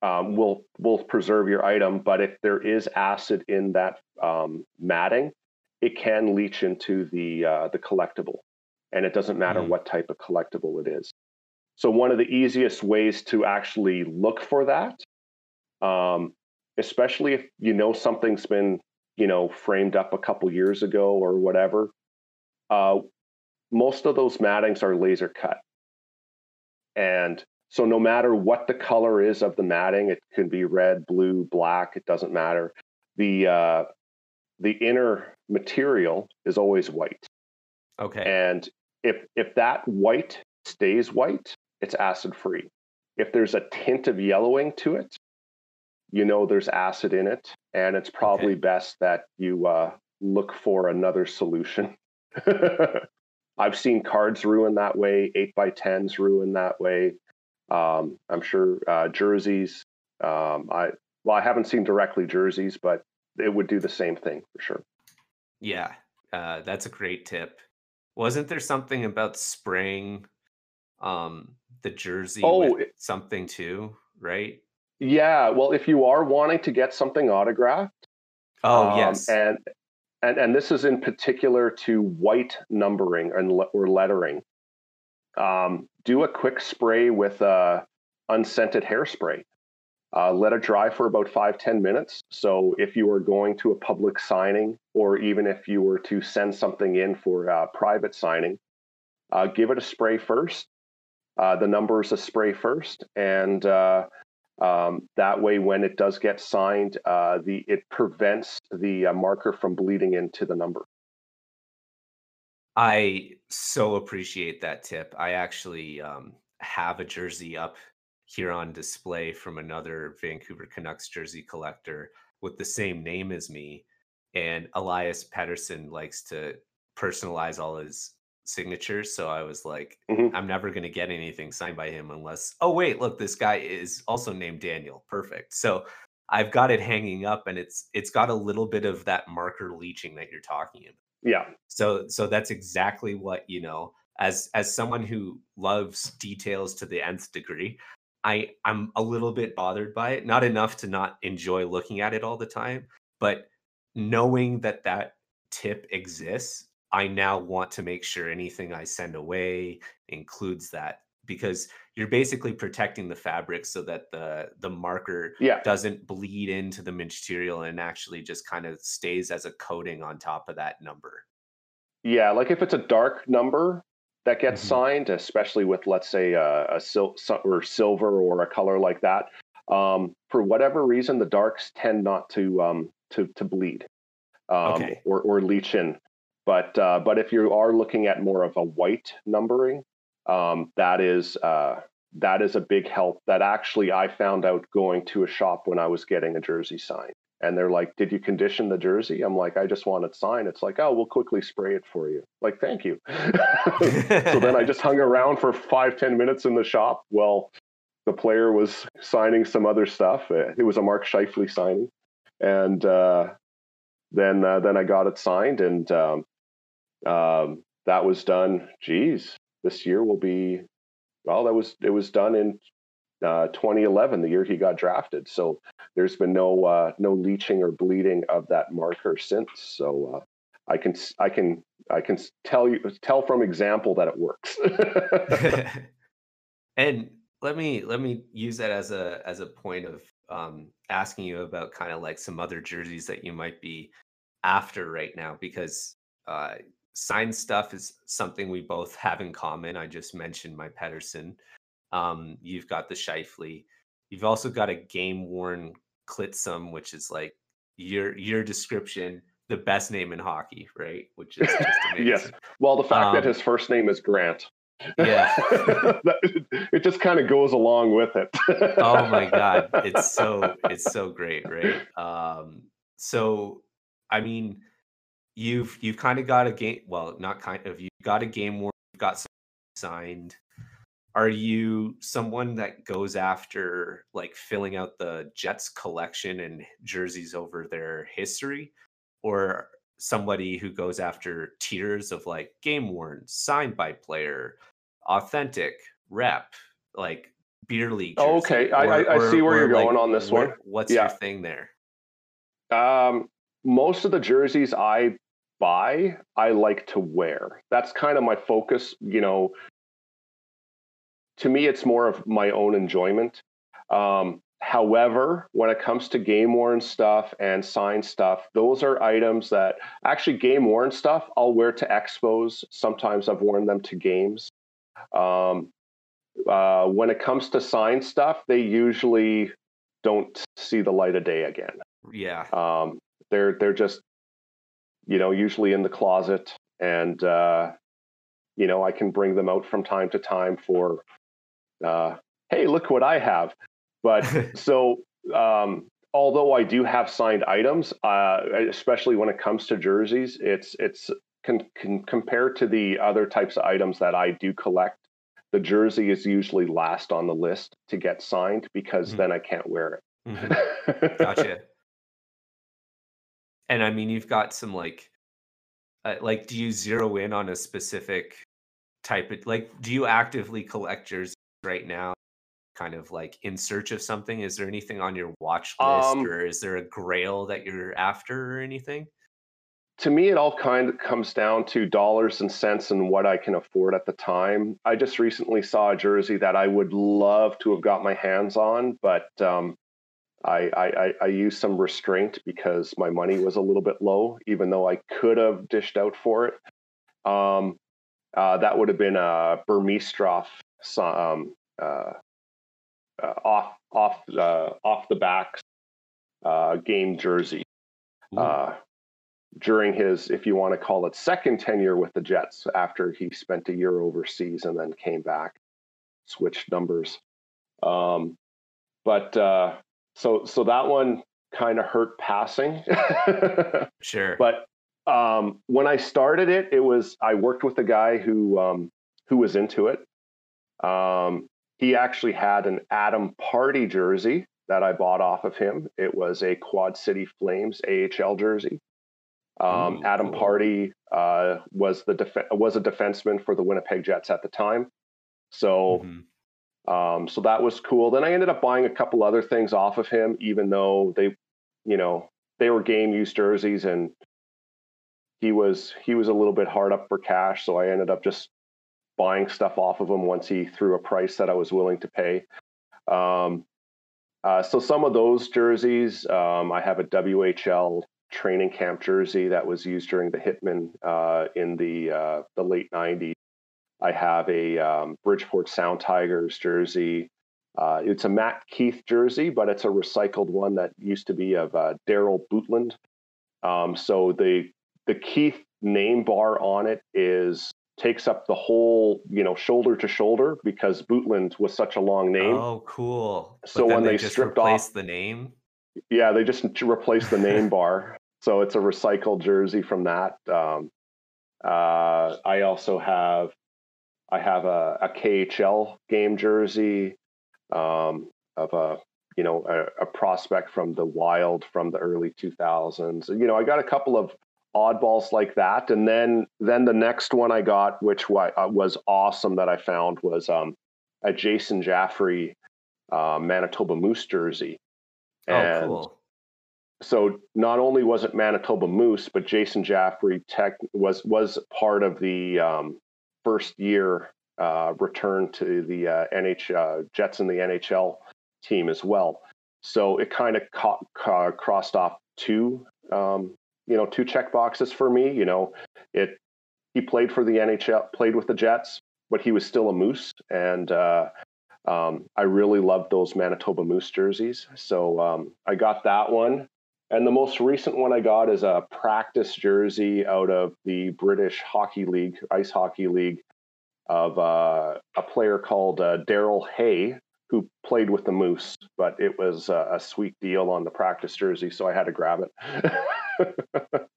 um, will will preserve your item, but if there is acid in that um, matting, it can leach into the uh, the collectible, and it doesn't matter Mm. what type of collectible it is. So one of the easiest ways to actually look for that, um, especially if you know something's been you know framed up a couple years ago or whatever, uh, most of those mattings are laser cut, and so no matter what the color is of the matting, it can be red, blue, black, it doesn't matter. The uh, the inner material is always white. Okay. And if if that white stays white, it's acid free. If there's a tint of yellowing to it, you know there's acid in it, and it's probably Okay. best that you uh, look for another solution. *laughs* I've seen cards ruin that way, eight by tens ruin that way. Um, I'm sure uh, jerseys. Um, I well, I haven't seen directly jerseys, but it would do the same thing for sure. Yeah, uh, that's a great tip. Wasn't there something about spraying um, the jersey Oh, with it- something too, right? Yeah, well, if you are wanting to get something autographed, Oh, um, yes. and and and this is in particular to white numbering and le- or lettering. Um, do a quick spray with uh, unscented hairspray. Uh, let it dry for about five ten minutes. So if you are going to a public signing, or even if you were to send something in for a private signing, uh, give it a spray first. Uh, the numbers a spray first, and uh, um, that way, when it does get signed, uh, the it prevents the uh, marker from bleeding into the number. I so appreciate that tip. I actually um, have a jersey up here on display from another Vancouver Canucks jersey collector with the same name as me. And Elias Pettersson likes to personalize all his signatures. So I was like, Mhm. I'm never going to get anything signed by him unless, oh, wait, look, this guy is also named Daniel. Perfect. So I've got it hanging up and it's it's got a little bit of that marker leaching that you're talking about Yeah, so so that's exactly what you know as as someone who loves details to the nth degree i i'm a little bit bothered by it not enough to not enjoy looking at it all the time but knowing that that tip exists i now want to make sure anything i send away includes that because you're basically protecting the fabric so that the the marker yeah, doesn't bleed into the material and actually just kind of stays as a coating on top of that number. yeah. Like if it's a dark number that gets Mhm. signed, especially with let's say a, a sil- sil- or silver or a color like that, um, for whatever reason, the darks tend not to um, to to bleed um, Okay. or or leach in. But uh, but if you are looking at more of a white numbering, um, that is uh, that is a big help. That actually I found out going to a shop when I was getting a jersey signed, and they're like, "Did you condition the jersey?" I'm like, "I just want it signed." It's like, "Oh, we'll quickly spray it for you." Like, thank you. *laughs* so then I just hung around for five ten minutes in the shop. Well, the player was signing some other stuff. Uh, It was a Mark Scheifele signing, and uh, then uh, then I got it signed, and um, um, that was done. Geez, this year will be well. That was it was done in uh, 2011, the year he got drafted. So there's been no uh, no leaching or bleeding of that marker since. So uh, I can I can I can tell you tell from example that it works. *laughs* *laughs* and let me let me use that as a as a point of um, asking you about kind of like some other jerseys that you might be after right now because uh, signed stuff is something we both have in common. I just mentioned my Pettersson. Um, you've got the Scheifele. You've also got a game worn Clitsome, which is like your your description, the best name in hockey, right? Which is *laughs* just amazing. yes. Well, the fact Um, that his first name is Grant. Yeah. *laughs* It just kind of goes along with it. oh my god *laughs* it's so it's so great right um so i mean you've you've kind of got a game well not kind of You've got a game where you've got signed are you someone that goes after like filling out the jets collection and jerseys over their history or somebody who goes after tiers of like game worn signed by player authentic rep like beer league Oh, okay. I- I- I see where you're going on this where- one. what's Yeah. your thing there Um, most of the jerseys I buy, I like to wear. That's kind of my focus. You know, to me, it's more of my own enjoyment. Um, however, when it comes to game worn stuff and signed stuff, those are items that actually game worn stuff I'll wear to expos. Sometimes I've worn them to games. Um, uh, when it comes to signed stuff, they usually don't see the light of day again. yeah Um, they're they're just you know usually in the closet, and uh, you know I can bring them out from time to time for uh, hey look what I have. But *laughs* so um, although I do have signed items, uh, especially when it comes to jerseys, it's it's can, can compared to the other types of items that I do collect. The jersey is usually last on the list to get signed because Mhm. then I can't wear it. gotcha *laughs* and i mean you've got some like uh, like do you zero in on a specific type of like do you actively collect jerseys right now kind of like in search of something is there anything on your watch list Um, or is there a grail that you're after or anything to me, it all kind of comes down to dollars and cents and what I can afford at the time. I just recently saw a jersey that I would love to have got my hands on, but um, I, I, I, used some restraint because my money was a little bit low, even though I could have dished out for it. Um, uh, that would have been a Burmese um, uh, uh, off off uh, off the back uh, game jersey uh, during his, if you want to call it, second tenure with the Jets after he spent a year overseas and then came back, switched numbers. Um, but uh, so so that one kind of hurt passing. *laughs* sure but um, when I started it, it was I worked with a guy who um, who was into it. Um, he actually had an Adam Pardy jersey that I bought off of him. It was a Quad City Flames AHL jersey. Um, Ooh, Adam cool. Pardy uh, was the def- was a defenseman for the Winnipeg Jets at the time. So Mhm. Um, so that was cool. Then I ended up buying a couple other things off of him, even though they, you know, they were game used jerseys, and he was he was a little bit hard up for cash. So I ended up just buying stuff off of him once he threw a price that I was willing to pay. Um, uh, so some of those jerseys, um, I have a WHL training camp jersey that was used during the Hitman uh, in the uh, the late '90s. I have a um, Bridgeport Sound Tigers jersey. Uh, it's a Matt Keith jersey, but it's a recycled one that used to be of uh, Daryl Bootland. Um, so the the Keith name bar on it is takes up the whole you know shoulder to shoulder because Bootland was such a long name. oh cool So when they, they just stripped off- the name Yeah, they just replaced the name *laughs* bar. So it's a recycled jersey from that. Um, uh, I also have I have a, a KHL game jersey um, of a you know a, a prospect from the Wild from the early 2000s. You know, I got a couple of oddballs like that, and then then the next one I got, which uh, was awesome that I found, was um, a Jason Jaffray uh, Manitoba Moose jersey. oh And cool so not only was it Manitoba Moose, but Jason Jaffray Tech was was part of the um, first year uh, return to the uh, NH uh, Jets in the NHL team as well. So it kind of ca- ca- crossed off two, um, you know, two check boxes for me. You know, it he played for the NHL, played with the Jets, but he was still a Moose, and uh, Um, I really loved those Manitoba Moose jerseys, so um, I got that one. And the most recent one I got is a practice jersey out of the British Hockey League, Ice Hockey League, of uh, a player called uh, Daryl Hay, who played with the Moose. But it was uh, a sweet deal on the practice jersey, so I had to grab it. *laughs*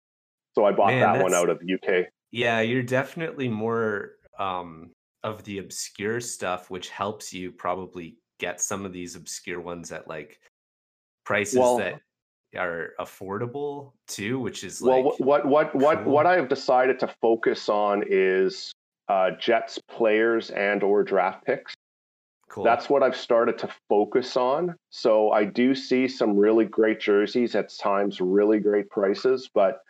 so I bought Man, that one out of the UK. Yeah, you're definitely more um, of the obscure stuff, which helps you probably get some of these obscure ones at like prices Well- that are affordable too, which is well, like wh- what what what cool. what I have decided to focus on is uh, Jets players and or draft picks. cool. That's what I've started to focus on. So I do see some really great jerseys at times, really great prices. But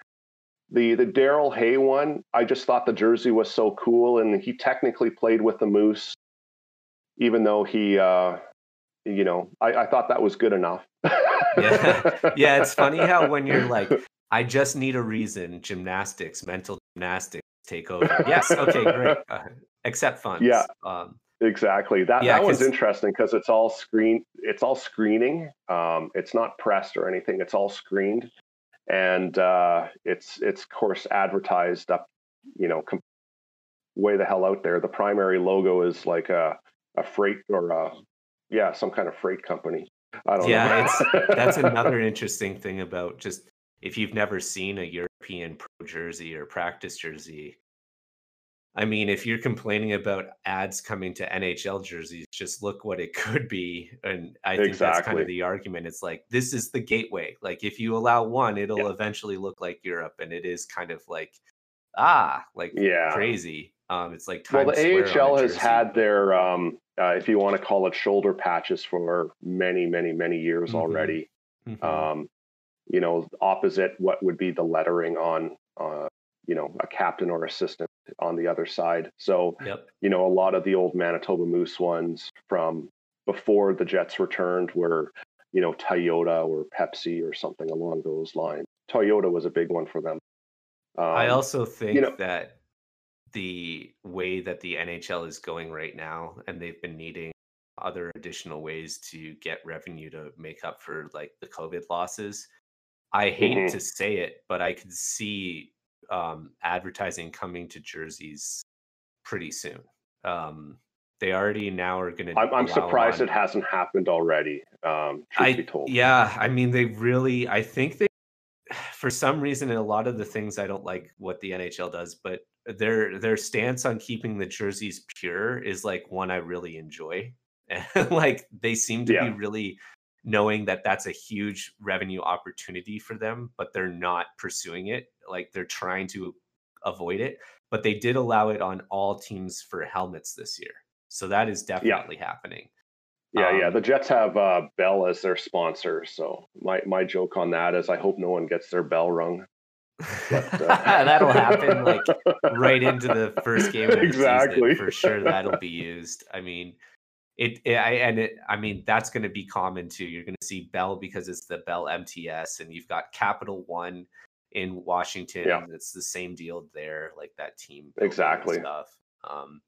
the the Daryl Hay one, I just thought the jersey was so cool, and he technically played with the Moose, even though he, uh, you know, I, I thought that was good enough. Yeah. yeah, it's funny how when you're like, *laughs* I just need a reason, gymnastics, mental gymnastics take over. Yes, okay, great. *laughs* Uh, accept funds. Yeah. Um, Exactly. That Yeah, that one's 'cause- interesting because it's all screen. It's all screening. Um, it's not pressed or anything. It's all screened, and uh, it's it's of course advertised up. You know, com- way the hell out there. The primary logo is like a a freight or a yeah some kind of freight company. I don't yeah, know. it's that's another *laughs* interesting thing about just if you've never seen a European pro jersey or practice jersey. I mean, if you're complaining about ads coming to NHL jerseys, just look what it *laughs* could be. And I think that's kind of the argument. It's like this is the gateway. Like if you allow one, it'll Yeah. eventually look like Europe, and it is kind of like ah, like Yeah. crazy. Um, it's like Well, the Square AHL has had their, um, uh, if you want to call it, shoulder patches for many, many, many years Mhm. already. Mhm. um, you know, opposite what would be the lettering on, uh, you know, a captain or assistant on the other side. So, yep. you know, a lot of the old Manitoba Moose ones from before the Jets returned were, you know, Toyota or Pepsi or something along those lines. Toyota was a big one for them. Um, I also think know- that the way that the NHL is going right now, and they've been needing other additional ways to get revenue to make up for like the COVID losses. I hate Mhm. to say it, but I could see um, advertising coming to jerseys pretty soon. Um, they already now are going to. I'm, I'm surprised it hasn't happened already. Um, truth I be told. yeah, I mean they really I think they for some reason in a lot of the things I don't like what the NHL does, but their their stance on keeping the jerseys pure is like one I really enjoy. *laughs* And like they seem to Yeah. be really knowing that that's a huge revenue opportunity for them, but they're not pursuing it. Like they're trying to avoid it, but they did allow it on all teams for helmets this year. So that is definitely happening. Yeah, yeah. Um, The Jets have uh, Bell as their sponsor, so my my joke on that is I hope no one gets their bell rung. But, *laughs* uh, *laughs* That'll happen *laughs* like right into the first game of the Exactly. season for sure. That'll be used. I mean, it, it I, and it. I mean, that's going to be common too. You're going to see Bell because it's the Bell MTS, and you've got Capital One in Washington. Yeah. and It's the same deal there, like that team Exactly. stuff. Um,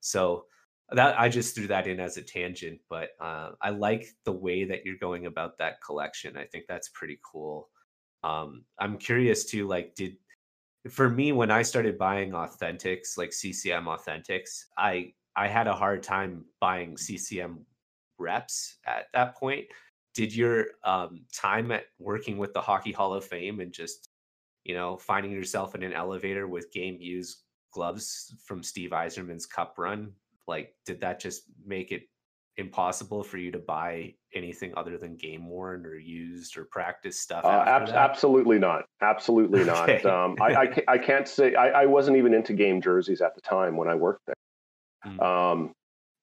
so that I just threw that in as a tangent, but uh, I like the way that you're going about that collection. I think that's pretty cool. Um, I'm curious too, like, did for me when I started buying authentics, like CCM authentics, I I had a hard time buying CCM reps at that point. Did your um, time at working with the Hockey Hall of Fame and just you know finding yourself in an elevator with game used gloves from Steve Yzerman's Cup run, like, did that just make it impossible for you to buy anything other than game worn or used or practice stuff? Uh, that? absolutely not. Absolutely *laughs* not. Okay. Um, I, I, I can't say I, I wasn't even into game jerseys at the time when I worked there. Mm. Um,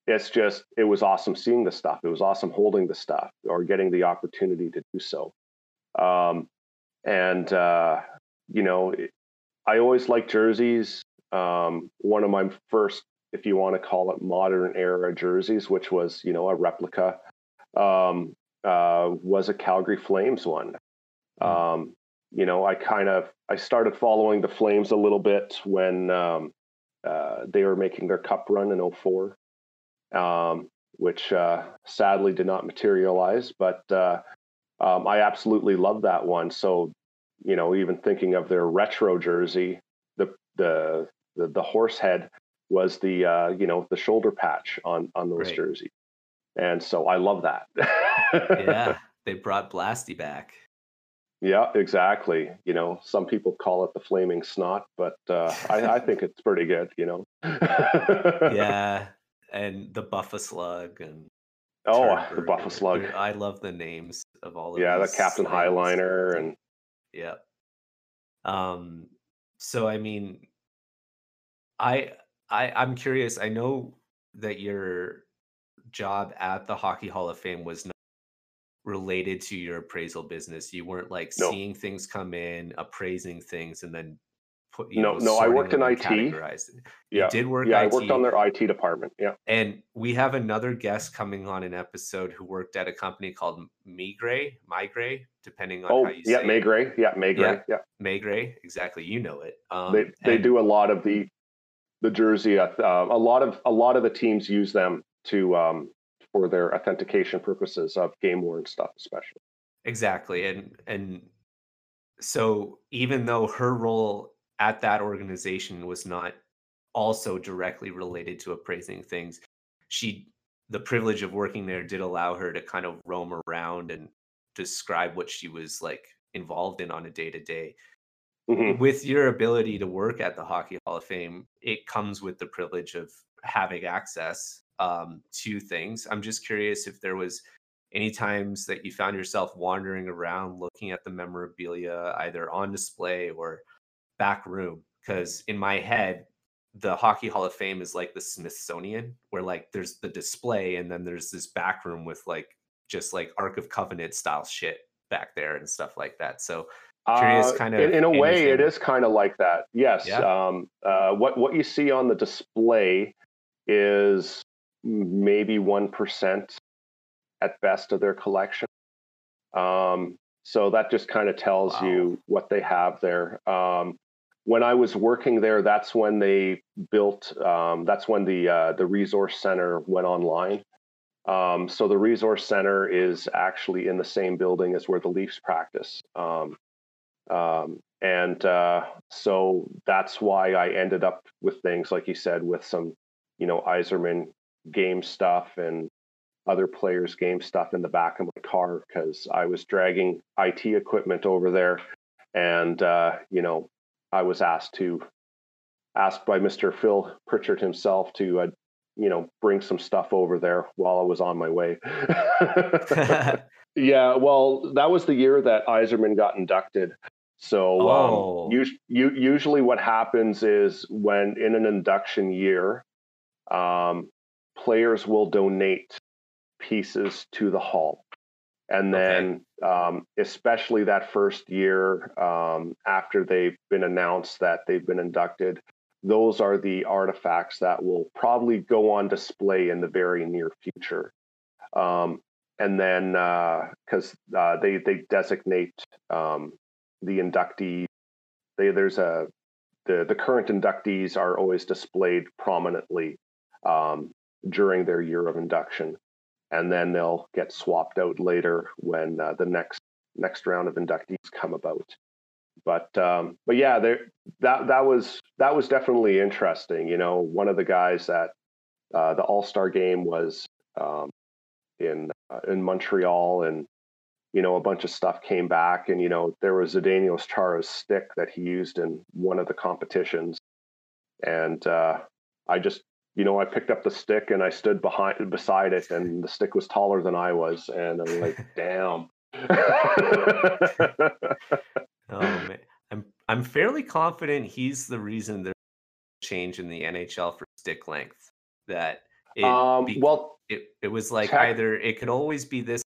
it's just it was awesome seeing the stuff. It was awesome holding the stuff or getting the opportunity to do so. Um, and uh, you know, it, I always liked jerseys. Um, one of my first, if you want to call it, modern era jerseys, which was you know a replica, um, uh, was a Calgary Flames one. Um, you know, I kind of I started following the Flames a little bit when um, uh, they were making their Cup run in 04. Um, which uh, sadly did not materialize. But uh, um, I absolutely love that one. So, you know, even thinking of their retro jersey, the the the, the horse head was the uh, you know the shoulder patch on on those Right. jerseys, and so I love that. yeah, *laughs* they brought Blasty back. Yeah, exactly. You know, some people call it the flaming snot, but uh, I, I think it's pretty good. You know. Yeah, *laughs* and the Buffa Slug and Oh, the Buffa Slug. I love the names of all of Yeah, the Captain. Highliner and Yeah. Um so I mean I I I'm curious. I know that your job at the Hockey Hall of Fame was not related to your appraisal business. You weren't like No. seeing things come in, appraising things and then put you No, know no, I worked in IT. You yeah, did work yeah. I worked on their IT department. Yeah. And we have another guest coming on an episode who worked at a company called Migray, Migray, depending on Oh, how you yeah, say it. MeiGray. Yeah, MeiGray. Yeah. MeiGray, exactly. You know it. Um, they they and- do a lot of the the jersey. Uh, a lot of a lot of the teams use them to um, for their authentication purposes of game worn stuff, especially. exactly, and and so even though her role at that organization was not also directly related to appraising things, she the privilege of working there did allow her to kind of roam around and describe what she was like involved in on a day to day. Mhm. with your ability to work at the Hockey Hall of Fame, it comes with the privilege of having access um, to things. I'm just curious if there was any times that you found yourself wandering around looking at the memorabilia either on display or back room. Because in my head, the Hockey Hall of Fame is like the Smithsonian, where like there's the display and then there's this back room with like just like Ark of Covenant style shit back there and stuff like that. So Uh, kind in, of in a way, it is kind of like that. Yes. Yeah. Um, uh, what what you see on the display is maybe one percent at best of their collection. Um, so that just kind of tells Wow. you what they have there. Um, when I was working there, that's when they built. Um, that's when the uh, the resource center went online. Um, so the resource center is actually in the same building as where the Leafs practice. Um, um, and uh, so that's why I ended up with things like you said, with some, you know, Yzerman game stuff and other players' game stuff in the back of my car because I was dragging IT equipment over there, and uh, you know, I was asked to asked by Mr. Phil Pritchard himself to, uh, you know, bring some stuff over there while I was on my way. *laughs* *laughs* Yeah, well, that was the year that Yzerman got inducted. So, Oh. um, us- u- usually what happens is when in an induction year, um, players will donate pieces to the hall. And then, um, especially that first year um, after they've been announced that they've been inducted, those are the artifacts that will probably go on display in the very near future. Um, and then because uh, they they designate um, the inductee, they there's a the the current inductees are always displayed prominently um, during their year of induction, and then they'll get swapped out later when uh, the next next round of inductees come about. But um, but yeah, there that that was that was definitely interesting. You know, one of the guys that uh, the All Star game was um, in uh, in Montreal, and you know a bunch of stuff came back, and you know there was Zdeno Chara's stick that he used in one of the competitions, and uh, I just you know I picked up the stick and I stood behind beside it, and the stick was taller than I was, and I'm like, *laughs* damn. Man, I'm I'm fairly confident he's the reason there's a change in the NHL for stick length. That it, um, be- well, it it was like either it could always be this,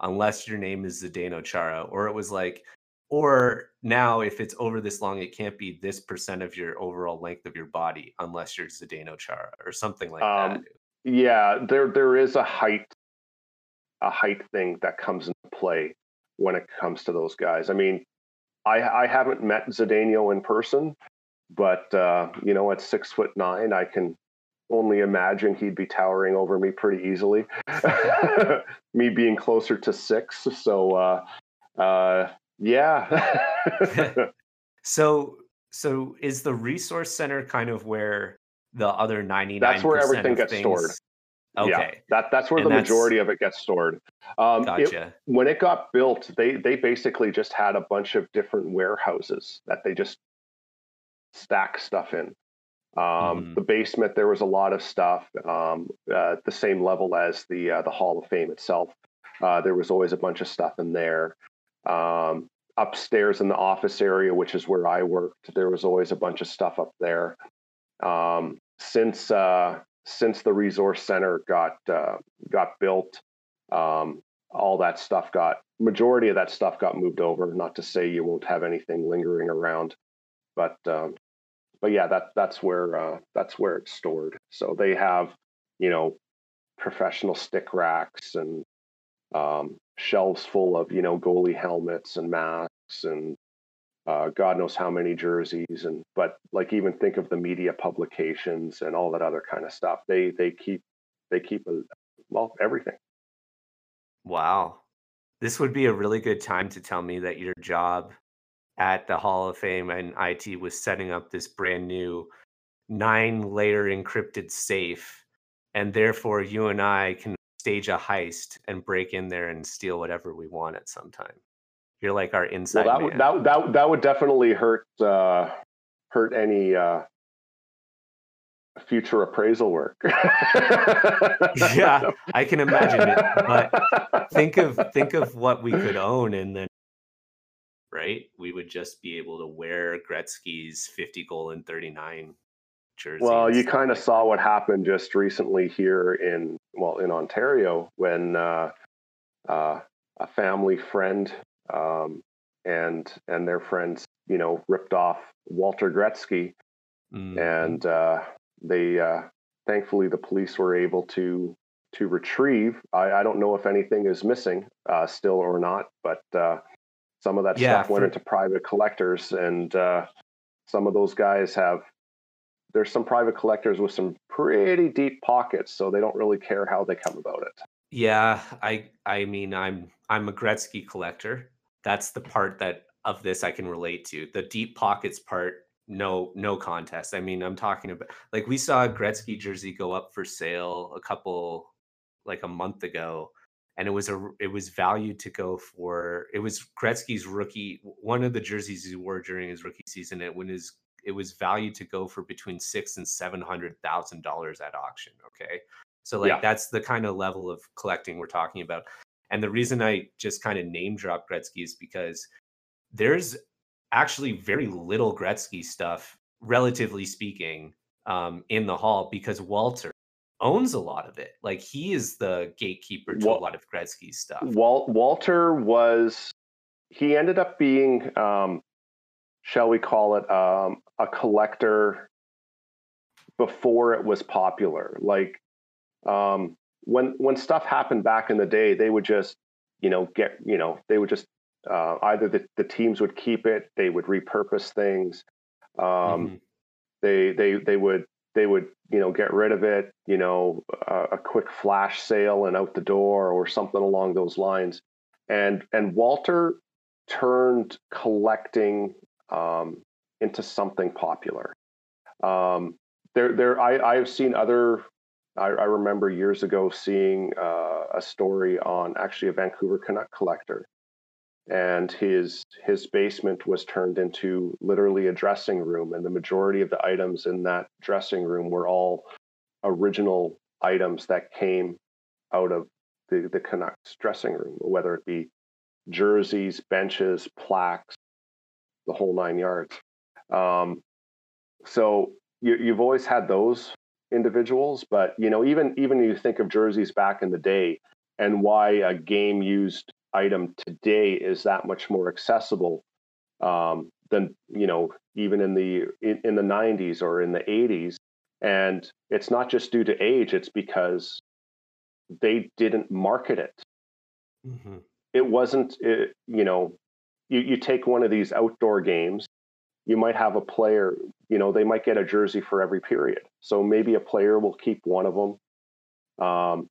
unless your name is Zdeno Chara, or it was like, or now if it's over this long, it can't be this percent of your overall length of your body unless you're Zdeno Chara or something like Um, that. Yeah, there there is a height a height thing that comes into play when it comes to those guys. I mean, I I haven't met Zdeno in person, but uh, you know, at six foot nine, I can only imagine he'd be towering over me pretty easily. *laughs* me being closer to six, so uh, uh, yeah. *laughs* so so is the resource center kind of where the other 99 That's where everything gets things... stored. Okay. Yeah, that that's where And the that's- majority of it gets stored. Um, it- Gotcha. when it got built, they they basically just had a bunch of different warehouses that they just stack stuff in. Um, Mhm. The basement, there was a lot of stuff um, uh, at the same level as the uh, the Hall of Fame itself. Uh, there was always a bunch of stuff in there. Um, upstairs in the office area, which is where I worked, there was always a bunch of stuff up there. Um, since uh, since the resource center got uh, got built, um, all that stuff got majority of that stuff got moved over. Not to say you won't have anything lingering around, but um, but yeah, that that's where uh, that's where it's stored. So they have you know professional stick racks and um, shelves full of you know goalie helmets and masks and uh, God knows how many jerseys and but like even think of the media publications and all that other kind of stuff. They they keep they keep a, well everything. Wow. This would be a really good time to tell me that your job at the Hall of Fame and IT was setting up this brand new nine layer encrypted safe. And therefore, you and I can stage a heist and break in there and steal whatever we want at some time. You're like our inside well, that man. would that, that would- that would definitely hurt uh, hurt any uh, future appraisal work. *laughs* yeah, I can imagine it. But *laughs* think of think of what we could own and then right? We would just be able to wear Gretzky's 50 goal and 39 jersey. Well, you kind of like saw what happened just recently here in well in Ontario when uh, uh, a family friend um, and and their friends, you know, ripped off Walter Gretzky, Mhm. and uh, they uh, thankfully the police were able to to retrieve. I, I don't know if anything is missing uh, still or not, but uh, some of that Yeah, stuff went for- into private collectors, and uh, some of those guys have. There's some private collectors with some pretty deep pockets, so they don't really care how they come about it. Yeah, I I mean I'm I'm a Gretzky collector. That's the part that of this I can relate to. The deep pockets part, no no contest. I mean, I'm talking about like we saw a Gretzky jersey go up for sale a couple like a month ago and it was a it was valued to go for it was Gretzky's rookie one of the jerseys he wore during his rookie season it when his it was valued to go for between 6 and 700,000 dollars at auction, okay? So like Yeah. that's the kind of level of collecting we're talking about. And the reason I just kind of name drop Gretzky is because there's actually very little Gretzky stuff, relatively speaking, um, in the hall because Walter owns a lot of it. Like he is the gatekeeper to a lot of Gretzky stuff. Walt, Walter was he ended up being um, shall we call it um, a collector before it was popular like um, when when stuff happened back in the day they would just you know get you know they would just uh, either the, the teams would keep it they would repurpose things um, Mhm. they they they would they would you know get rid of it you know a, quick flash sale and out the door or something along those lines. And and walter turned collecting um, into something popular. Um, there there i i've seen other I, I remember years ago seeing uh, a story on actually a Vancouver Canuck collector, and his his basement was turned into literally a dressing room, and the majority of the items in that dressing room were all original items that came out of the the Canucks dressing room, whether it be jerseys, benches, plaques, the whole nine yards. Um, so you, you've always had those individuals, but you know, even even you think of jerseys back in the day, and why a game used item today is that much more accessible um, than you know even in the in, in the 90s or in the 80s and it's not just due to age it's because they didn't market it Mhm. it wasn't it, you know you, you take one of these outdoor games you might have a player, you know, they might get a jersey for every period. So maybe a player will keep one of them. Um,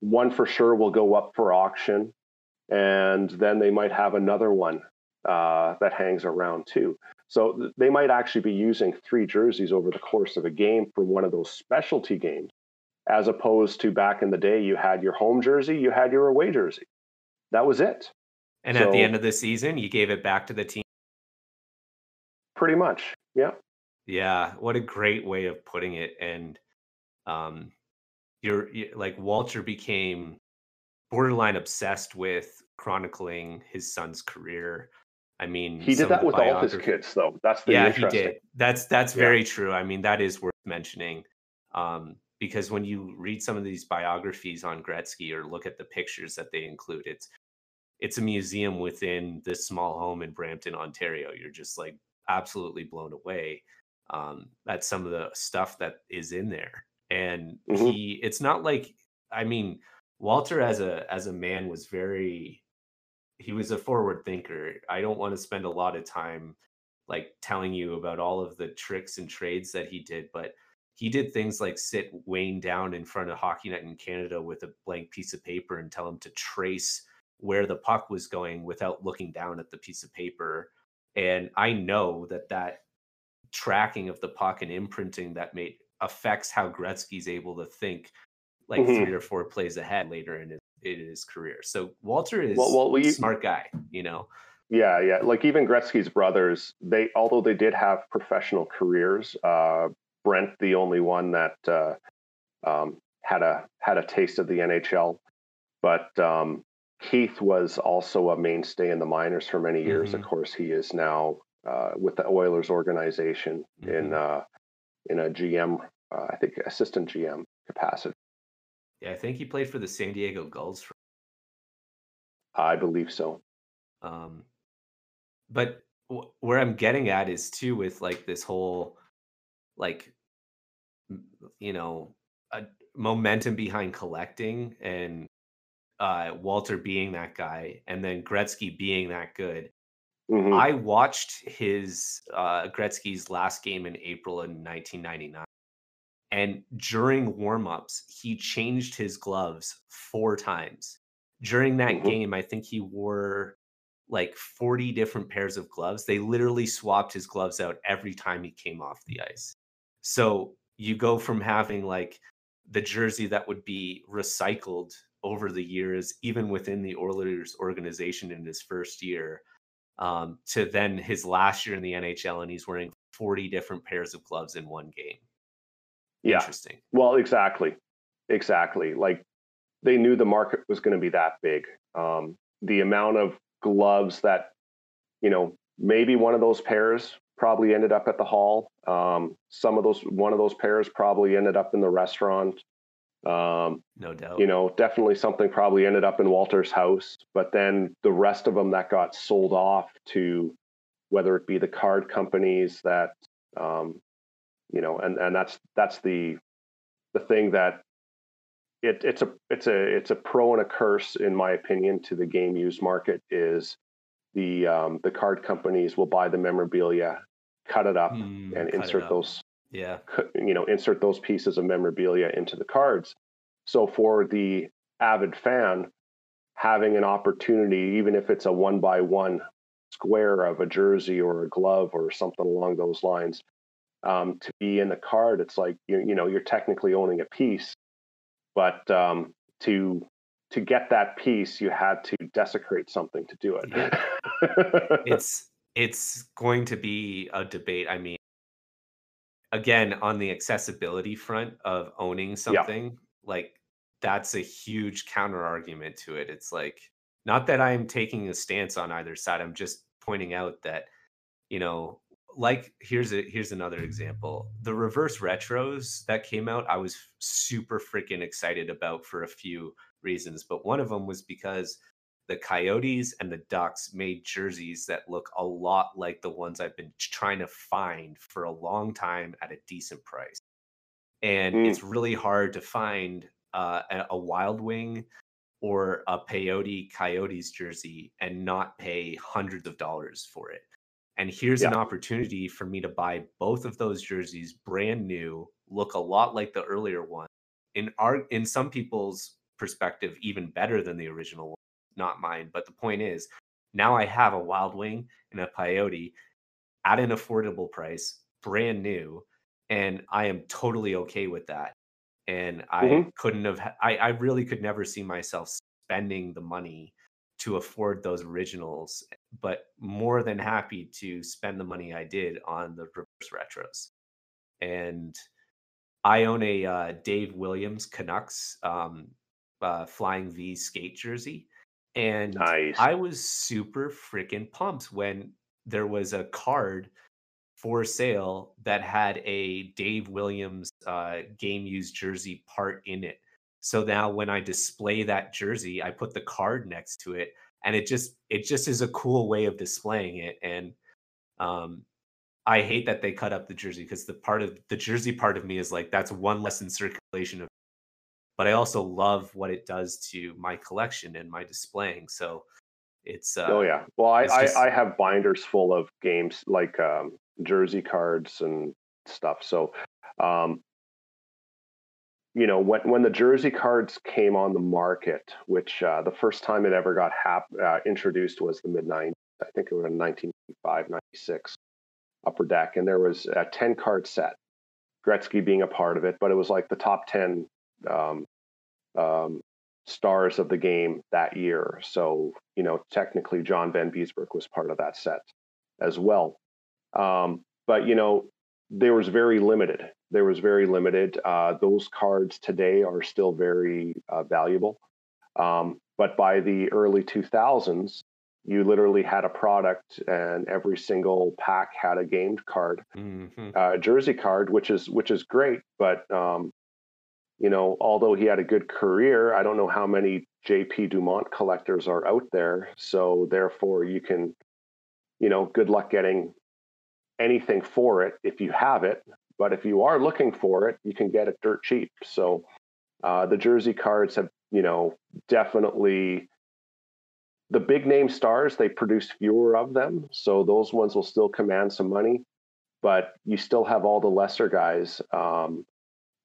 one for sure will go up for auction, and then they might have another one uh, that hangs around too. So th- they might actually be using three jerseys over the course of a game for one of those specialty games, as opposed to back in the day, you had your home jersey, you had your away jersey. That was it. And so, at the end of the season, you gave it back to the team. Pretty much, yeah. Yeah, what a great way of putting it. And um, you're, you're like Walter became borderline obsessed with chronicling his son's career. I mean, he did that with all his kids, though. That's the yeah, he did. That's that's yeah. very true. I mean, that is worth mentioning um, because when you read some of these biographies on Gretzky or look at the pictures that they include, it's it's a museum within this small home in Brampton, Ontario. You're just like absolutely blown away um, at some of the stuff that is in there. And mm-hmm. he, it's not like, I mean, Walter as a as a man was very, he was a forward thinker. I don't want to spend a lot of time like telling you about all of the tricks and trades that he did, but he did things like sit Wayne down in front of Hockey Night in Canada with a blank piece of paper and tell him to trace where the puck was going without looking down at the piece of paper and I know that that tracking of the puck and imprinting that made affects how Gretzky's able to think like mm-hmm. three or four plays ahead later in his, in his career. So Walter is well, well, we, a smart guy, you know. Yeah, yeah. Like even Gretzky's brothers, they although they did have professional careers, uh, Brent the only one that uh, um, had a had a taste of the NHL, but um, Keith was also a mainstay in the minors for many years. Mm-hmm. Of course, he is now uh, with the Oilers organization mm-hmm. in uh, in a GM, uh, I think assistant GM capacity. Yeah, I think he played for the San Diego Gulls. For- I believe so. Um, but w- where I'm getting at is too with like this whole, like, you know, a momentum behind collecting and uh, Walter being that guy and then Gretzky being that good. Mm-hmm. I watched his uh, Gretzky's last game in April in 1999. And during warmups, he changed his gloves four times. During that mm-hmm. game, I think he wore like 40 different pairs of gloves. They literally swapped his gloves out every time he came off the ice. So you go from having like the jersey that would be recycled over the years, even within the Oilers organization in his first year, um, to then his last year in the NHL, and he's wearing 40 different pairs of gloves in one game. Yeah. Interesting. Well, exactly. Exactly. Like they knew the market was going to be that big. Um, the amount of gloves that, you know, maybe one of those pairs probably ended up at the hall. Um, some of those, one of those pairs probably ended up in the restaurant. Um, no doubt. You know, definitely something probably ended up in Walter's house, but then the rest of them that got sold off to whether it be the card companies that, um, you know, and and that's that's the the thing that it, it's a it's a it's a pro and a curse in my opinion to the game used market is the um, the card companies will buy the memorabilia, cut it up, mm, and insert those yeah. you know insert those pieces of memorabilia into the cards. So for the avid fan having an opportunity even if it's a one by one square of a jersey or a glove or something along those lines um, to be in the card it's like you, you know you're technically owning a piece but um, to to get that piece you had to desecrate something to do it yeah. *laughs* it's it's going to be a debate i mean again on the accessibility front of owning something yeah. like that's a huge counter argument to it it's like not that i'm taking a stance on either side i'm just pointing out that you know like here's a here's another example the reverse retros that came out i was super freaking excited about for a few reasons but one of them was because the Coyotes and the Ducks made jerseys that look a lot like the ones I've been trying to find for a long time at a decent price. And mm. it's really hard to find uh, a Wild Wing or a Peyote Coyotes jersey and not pay hundreds of dollars for it. And here's Yeah. an opportunity for me to buy both of those jerseys brand new, look a lot like the earlier one. In our in some people's perspective, even better than the original one, not mine. But the point is, now I have a Wild Wing and a Peyote at an affordable price, brand new, and I am totally okay with that. And I Mhm. couldn't have I, I really could never see myself spending the money to afford those originals, but more than happy to spend the money I did on the reverse retros. And I own a uh, Dave Williams Canucks um, uh, Flying V skate jersey, and Nice. I was super freaking pumped when there was a card for sale that had a Dave Williams uh, game used jersey part in it. So now when I display that jersey, I put the card next to it, and it just it just is a cool way of displaying it. And um, I hate that they cut up the jersey because the part of the jersey part of me is like that's one less in circulation of but I also love what it does to my collection and my displaying. So it's uh, oh yeah. Well, I, it's I, I have binders full of games like um, jersey cards and stuff. So, um, you know, when when the jersey cards came on the market, which uh, the first time it ever got hap- uh, introduced was the mid '90s. I think it was in 1995, 96, Upper Deck, and there was a 10 card set. Gretzky being a part of it, but it was like the top 10 um, um, stars of the game that year. So, you know, technically John Vanbiesbrouck was part of that set as well. Um, but, you know, there was very limited. There was very limited. Uh, those cards today are still very uh, valuable. Um, but by the early 2000s, you literally had a product and every single pack had a gamed card mhm. uh, jersey card, which is which is great. But um, you know, although he had a good career, I don't know how many JP Dumont collectors are out there. So therefore, you can, you know, good luck getting anything for it if you have it. But if you are looking for it, you can get it dirt cheap. So uh, the jersey cards have, you know, definitely the big name stars. They produce fewer of them, so those ones will still command some money but you still have all the lesser guys, um,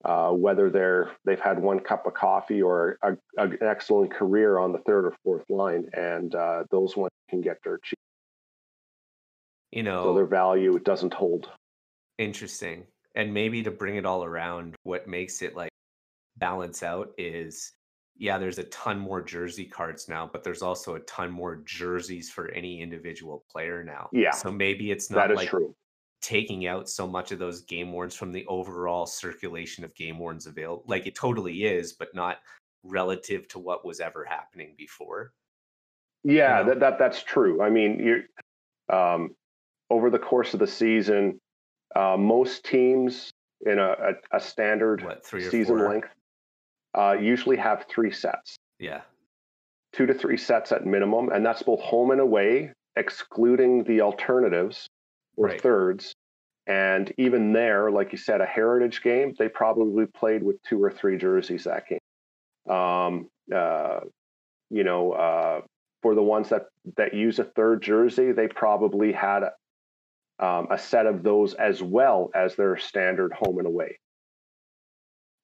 uh, whether they're they've had one cup of coffee or a, a, an excellent career on the third or fourth line, and uh, those ones can get dirt cheap. you know, So their value doesn't hold. interesting. And maybe to bring it all around, what makes it like balance out is yeah, there's a ton more jersey cards now, but there's also a ton more jerseys for any individual player now. Yeah, So maybe it's not like true. taking out so much of those game warns from the overall circulation of game warns available. Like it totally is, but not relative to what was ever happening before. Yeah, know? that, that that's true. I mean, you um, over the course of the season, uh, most teams in a, a, a standard What, season four? length uh, usually have three sets. Yeah. two to three sets at minimum, and that's both home and away, excluding the alternatives or Right. thirds. And even there, like you said, a heritage game, they probably played with two or three jerseys that game. Um, uh, you know, uh, for the ones that that use a third jersey, they probably had um, a set of those as well as their standard home and away.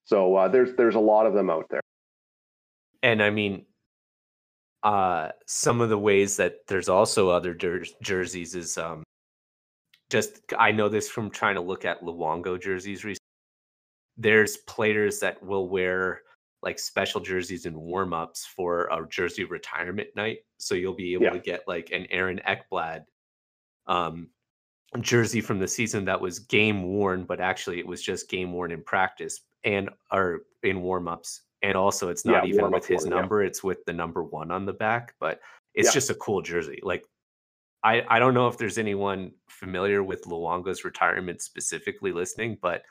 So uh, there's there's a lot of them out there. And I mean, uh, some of the ways that there's also other jer- jerseys is um, just I know this from trying to look at Luongo jerseys recently. There's players that will wear like special jerseys and warm ups for a jersey retirement night. So you'll be able Yeah. to get like an Aaron Ekblad um, jersey from the season that was game worn, but actually it was just game worn in practice and or in warm ups. And also, it's not Yeah, even with his worn, yeah. number; it's with the number one on the back. But it's Yeah. just a cool jersey. Like I I don't know if there's anyone familiar with Luongo's retirement specifically listening, but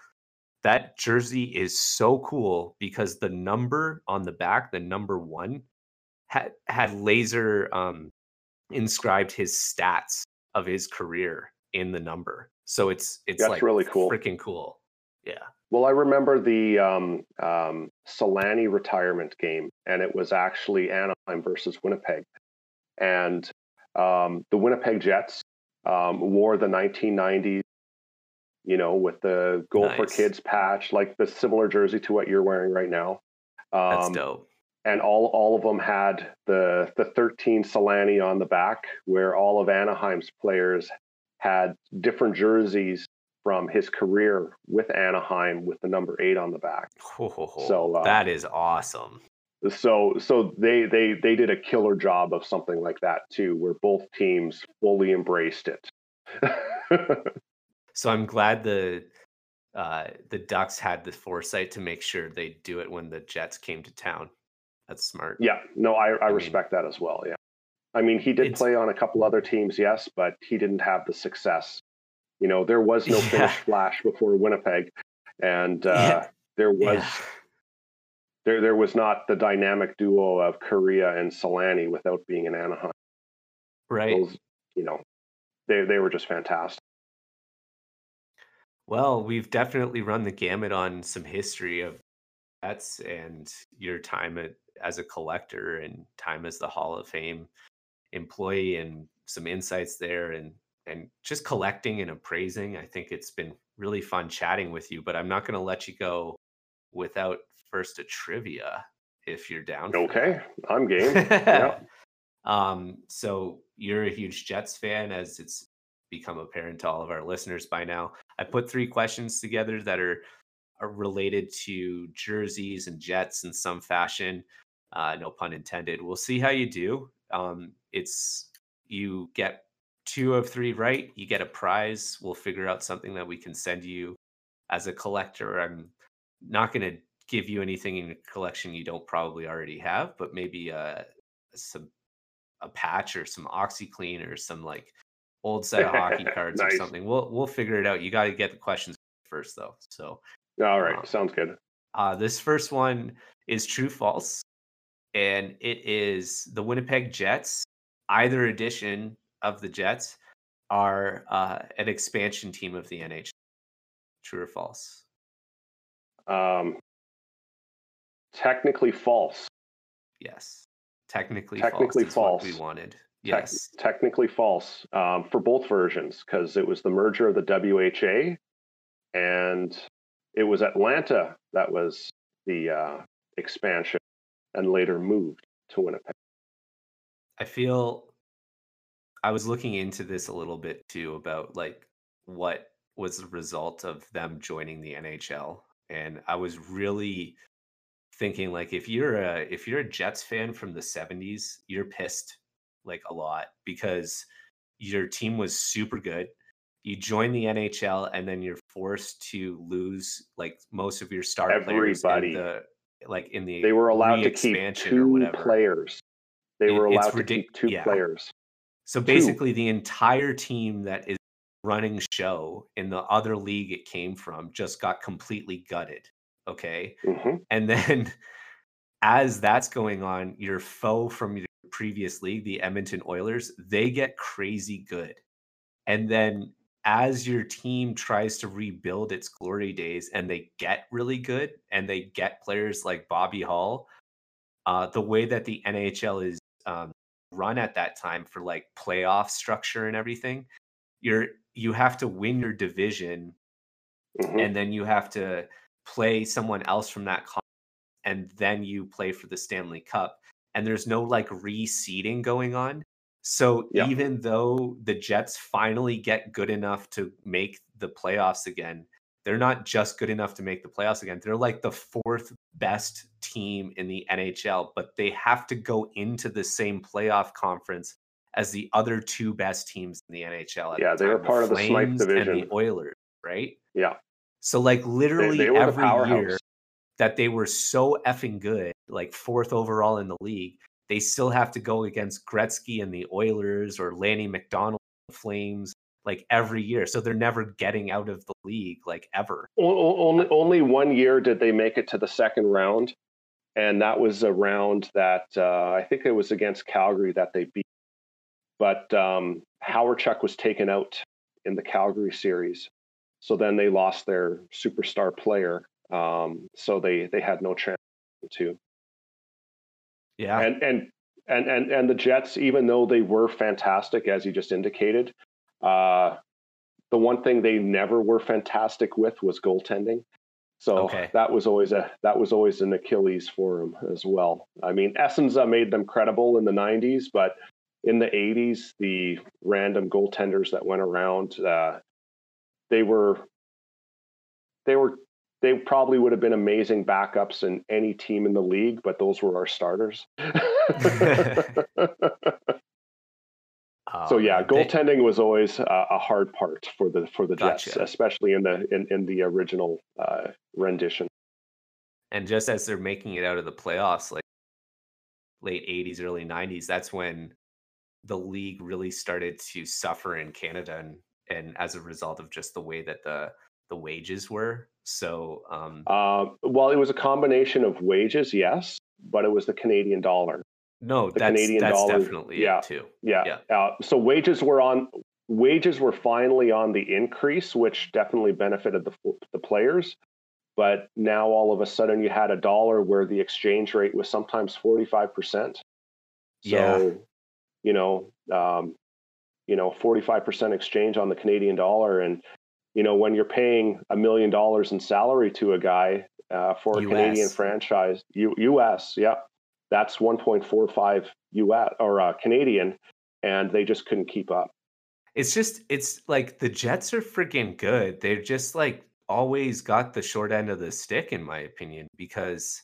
that jersey is so cool because the number on the back, the number one, had had laser um, inscribed his stats of his career in the number. So it's it's That's like really cool. freaking cool. Yeah. Well, I remember the um, um, Selanne retirement game, and it was actually Anaheim versus Winnipeg. And um, the Winnipeg Jets um, wore the 1990s, you know, with the Goal for Kids patch, like the similar jersey to what you're wearing right now. Um, That's dope. and all all of them had the the 13 Selanne on the back, where all of Anaheim's players had different jerseys from his career with Anaheim with the number eight on the back. So, uh, that is awesome. So so they they they did a killer job of something like that too, where both teams fully embraced it. *laughs* So I'm glad the uh, the Ducks had the foresight to make sure they do it when the Jets came to town. That's smart. yeah, no, I, I mean- respect that as well. Yeah, I mean he did It's- play on a couple other teams, yes, but he didn't have the success. You know, there was no Yeah. Finnish flash before Winnipeg, and uh, Yeah. there was Yeah. there there was not the dynamic duo of Kariya and Selanne without being in Anaheim. Right. Those, you know, they they were just fantastic. Well, we've definitely run the gamut on some history of Jets and your time at, as a collector and time as the Hall of Fame employee and some insights there and and just collecting and appraising. I think it's been really fun chatting with you, but I'm not going to let you go without first a trivia if you're down. Okay, I'm game. Yeah. *laughs* Um, so you're a huge Jets fan, as it's become apparent to all of our listeners by now. I put three questions together that are are related to jerseys and Jets in some fashion. Uh, no pun intended. We'll see how you do. Um, it's you get two of three right, you get a prize. We'll figure out something that we can send you as a collector. I'm not going to give you anything in your collection you don't probably already have, but maybe uh, some a patch or some OxiClean or some like old set of *laughs* hockey cards or something. We'll we'll figure it out. You got to get the questions first though. So All right, Um, sounds good. uh, this first one is true false, and it is the Winnipeg Jets. Either edition of the Jets are uh, an expansion team of the NHL. True or false? Um, technically false. Yes. Technically, Technically false. false. we wanted. Yes. technically false um, for both versions because it was the merger of the WHA and it was Atlanta that was the uh, expansion and later moved to Winnipeg. I feel I was looking into this a little bit too about like what was the result of them joining the NHL and I was really thinking like if you're a if you're a Jets fan from the 70s you're pissed like a lot because your team was super good you join the NHL and then you're forced to lose like most of your star players Everybody. in the like in the They were allowed to keep two whatever. players. They were allowed to ridic- keep two yeah. players. So basically, the entire team that is running show in the other league it came from just got completely gutted. Okay. hmm And then *laughs* as that's going on, your foe from your previous league, the Edmonton Oilers, they get crazy good. And then as your team tries to rebuild its glory days and they get really good and they get players like Bobby Hull, uh, the way that the NHL is um, run at that time for like playoff structure and everything, you're you have to win your division hmm and then you have to play someone else from that and then you play for the Stanley Cup and there's no like reseeding going on. So Yeah. even though the Jets finally get good enough to make the playoffs again, they're not just good enough to make the playoffs again. They're like the fourth best team in the NHL, but they have to go into the same playoff conference as the other two best teams in the NHL. Yeah, the they were time, part of the Flames and division. the Oilers, right? Yeah, So like literally they were the every year that they were so effing good, like fourth overall in the league, they still have to go against Gretzky and the Oilers or Lanny McDonald the Flames like every year. So they're never getting out of the league like ever. Only only one year did they make it to the second round, and that was a round that uh, I think it was against Calgary that they beat. But um, Hawerchuk was taken out in the Calgary series, so then they lost their superstar player. Um, so they they had no chance to. Yeah. And and and and and the Jets, even though they were fantastic, as you just indicated, Uh, the one thing they never were fantastic with was goaltending. So Okay. that was always a that was always an Achilles for them as well. I mean, Essensa made them credible in the '90s, but in the '80s, the random goaltenders that went around, uh, they were they were they probably would have been amazing backups in any team in the league, but those were our starters. *laughs* *laughs* *laughs* so yeah, they- goaltending was always a, a hard part for the for the Jets, Gotcha. especially in the in, in the original uh, rendition. And just as they're making it out of the playoffs, like late 80s, early 90s, that's when the league really started to suffer in Canada and and as a result of just the way that the the wages were. So um Uh, well, it was a combination of wages, yes, but it was the Canadian dollar. No, the that's Canadian that's dollar- definitely yeah. it too. Yeah. Yeah. Uh, so wages were on wages were finally on the increase, which definitely benefited the the players. But now all of a sudden you had a dollar where the exchange rate was sometimes forty five percent. So, Yeah. you know, um, you know, forty five percent exchange on the Canadian dollar, and you know when you're paying a million dollars in salary to a guy uh, for a US. Canadian franchise, U- U.S. Yeah, that's one point four five U.S. or uh, Canadian, and they just couldn't keep up. It's just it's like the Jets are freaking good. They're just like always got the short end of the stick in my opinion because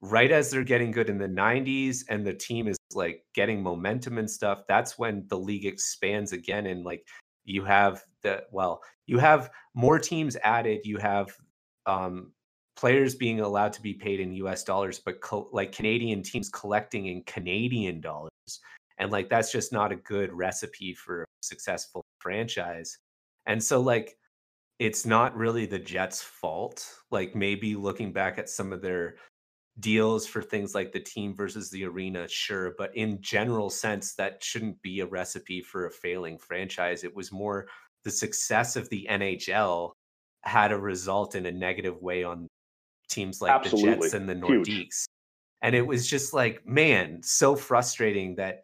right as they're getting good in the 90s and the team is like getting momentum and stuff, that's when the league expands again and like you have the well, you have more teams added, you have um players being allowed to be paid in US dollars but co- like Canadian teams collecting in Canadian dollars. And like that's just not a good recipe for a successful franchise. And so like it's not really the jets fault. Like maybe looking back at some of their deals for things like the team versus the arena sure but in general sense that shouldn't be a recipe for a failing franchise. It was more the success of the nhl had a result in a negative way on teams like the jets and the Huge. nordiques and it was just like man so frustrating that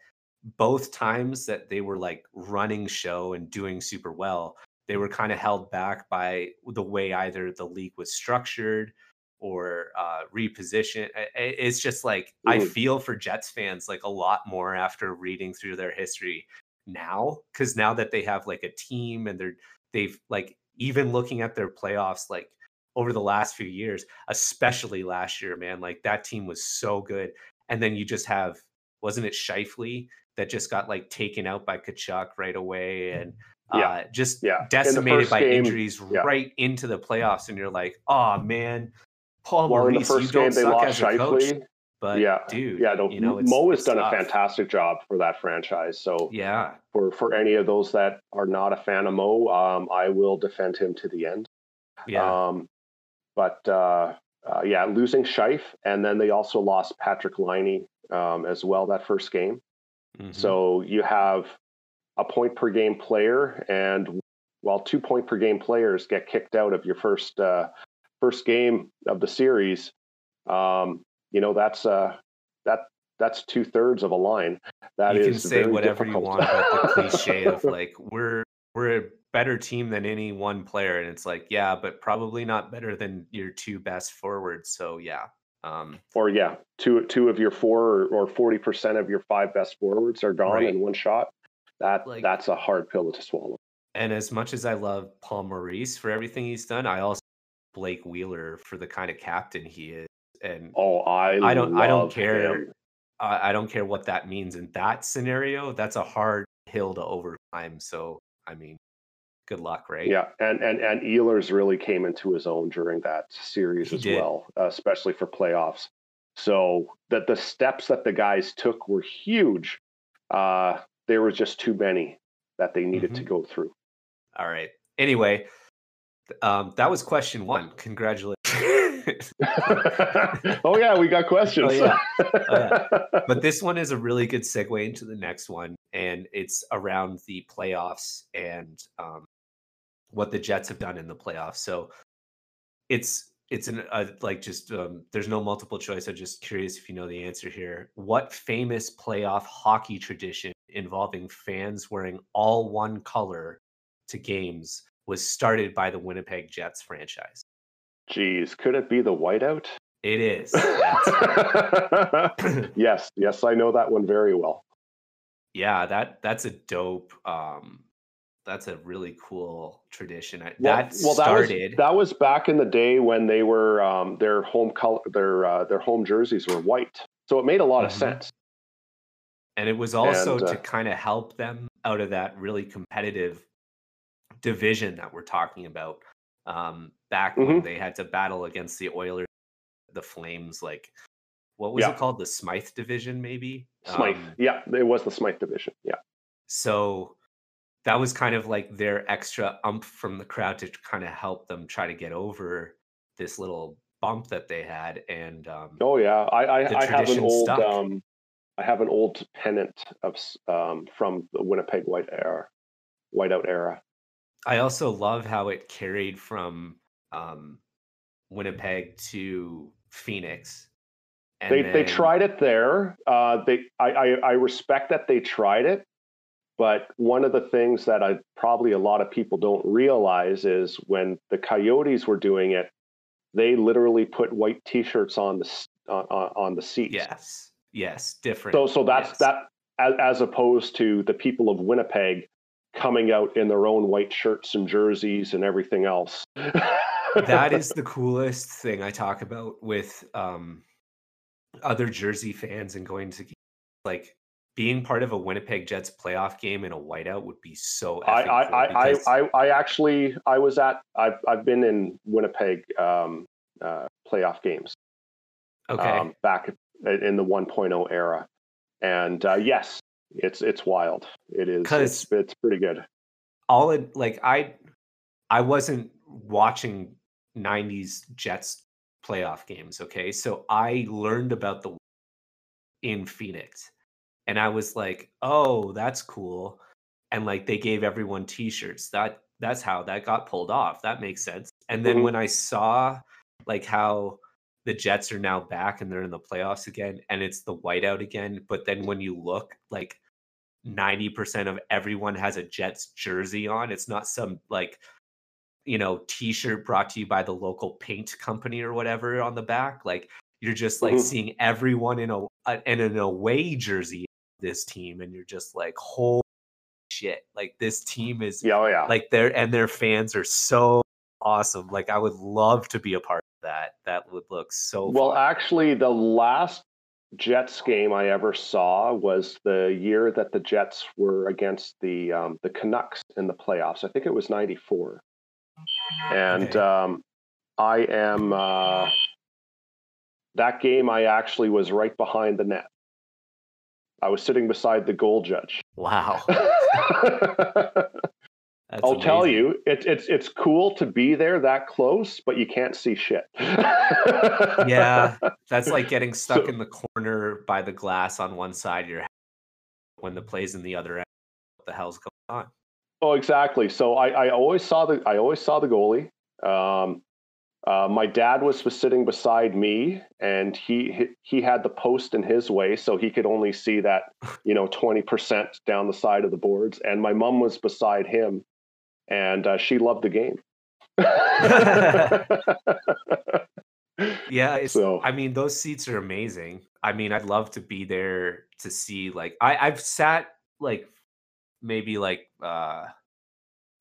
both times that they were like running show and doing super well they were kind of held back by the way either the league was structured or uh repositioned I- I- it's just like i Mhm. feel for jets fans like a lot more after reading through their history now because now that they have like a team and they're they've like even looking at their playoffs like over the last few years especially last year man like that team was so good and then you just have wasn't it Scheifele that just got like taken out by Tkachuk right away and Yeah. uh, just Yeah. Decimated first by game, injuries yeah. right into the playoffs and you're like oh man Paul Well, in the Maurice you first don't game they suck lost as a coach but yeah, dude yeah. No, you know it's, Mo has done a fantastic job for that franchise. So yeah for for any of those that are not a fan of Mo, um, I will defend him to the end. yeah Um, but uh, uh, yeah, losing Scheif, and then they also lost Patrik Laine um, as well that first game. mhm. So you have a point per game player, and while two point per game players get kicked out of your first uh, first game of the series, um, you know that's uh, that that's two thirds of a line. That you is can say very whatever you difficult. want about the *laughs* cliche of like we're we're better team than any one player and it's like yeah but probably not better than your two best forwards so yeah um or yeah, two two of your four or forty percent of your five best forwards are gone Right. in one shot. That Like- that's a hard pill to swallow. and as much as i love paul maurice for everything he's done i also blake wheeler for the kind of captain he is and Oh, I I don't- I don't care. I, I don't care what that means in that scenario that's a hard hill to overclimb so i mean good luck right Yeah, and and and Ehlers really came into his own during that series He as did. well, especially for playoffs. So that the steps that the guys took were huge. Uh, there were just too many that they needed Mm-hmm. to go through. all right anyway um that was question one congratulations *laughs* oh yeah, we got questions. Oh, yeah. yeah. *laughs* but this one is a really good segue into the next one, and it's around the playoffs and um, what the Jets have done in the playoffs. So it's it's an uh, like just um, there's no multiple choice. I'm just curious if you know the answer here. What famous playoff hockey tradition involving fans wearing all one color to games was started by the Winnipeg Jets franchise. Jeez, could it be the whiteout? It is. *laughs* yes, yes, I know that one very well. Yeah, that that's a dope. Um, that's a really cool tradition. Well, that well, that started. was that was back in the day when they were um, their home color, their uh, their home jerseys were white, so it made a lot of Mhm. sense. And it was also And, uh, to kind of help them out of that really competitive division that we're talking about. Um, back when Mhm. they had to battle against the Oilers, the Flames, like what was Yeah. it called? The Smythe division, maybe? Smythe, Um, yeah, it was the Smythe division. Yeah, so that was kind of like their extra ump from the crowd to kind of help them try to get over this little bump that they had. And um, oh yeah, I I, I have an old um, I have an old pennant of um, from the Winnipeg White era, whiteout era. I also love how it carried from um, Winnipeg to Phoenix. And they they tried it there. Uh, they I, I I respect that they tried it, but one of the things that I probably a lot of people don't realize is when the Coyotes were doing it, they literally put white T-shirts on the on, on the seats. Yes, yes, different. So so that's yes. that as, as opposed to the people of Winnipeg coming out in their own white shirts and jerseys and everything else. *laughs* that is the coolest thing I talk about with um, other Jersey fans and going to like being part of a Winnipeg Jets playoff game in a whiteout would be so. I, I, I, I, I, actually I was at I've I've been in Winnipeg um, uh, playoff games okay. um, back in the 1.0 era, and uh, yes, it's it's wild. It is. It's, it's pretty good. all it like I I wasn't watching 90s Jets playoff games, okay? So I learned about the in Phoenix. And I was like, "Oh, that's cool." And like they gave everyone t-shirts. That that's how that got pulled off. That makes sense. And then Mhm. when I saw like how the Jets are now back and they're in the playoffs again and it's the whiteout again, but then when you look like 90% of everyone has a Jets jersey on. It's not some like, you know, t shirt brought to you by the local paint company or whatever on the back. Like, you're just like Mhm. seeing everyone in a, a in an away jersey this team, and you're just like, holy shit! Like this team is Yeah, oh yeah. like their and their fans are so awesome. Like I would love to be a part of that. That would look so Well, fun. actually, the last Jets game I ever saw was the year that the Jets were against the um, the Canucks in the playoffs. I think it was '94, and Okay. um, I am uh, that game. I actually was right behind the net. I was sitting beside the goal judge. wow. *laughs* That's I'll tell you, it's it's it's cool to be there that close, but you can't see shit. *laughs* yeah, that's like getting stuck So- in the corner by the glass on one side of your head when the play's in the other end. What the hell's going on? Oh, exactly. So I, I always saw the I always saw the goalie. Um, uh, my dad was was sitting beside me, and he he- had the post in his way, so he could only see that *laughs* you know twenty percent down the side of the boards. And my mom was beside him, and uh, she loved the game. *laughs* Yeah, it's. So- I mean, those seats are amazing. I mean, I'd love to be there to see. Like, I I've sat like maybe like uh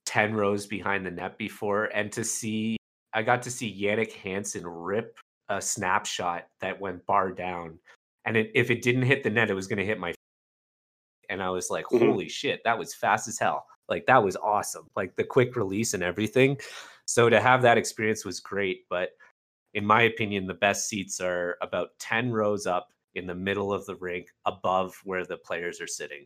ten rows behind the net before, and to see, I got to see Jannik Hansen rip a snapshot that went bar down, and it, if it didn't hit the net, it was going to hit my. *laughs* And I was like, Mhm. "Holy shit, that was fast as hell!" Like that was awesome. Like the quick release and everything. So to have that experience was great, but in my opinion, the best seats are about 10 rows up in the middle of the rink above where the players are sitting.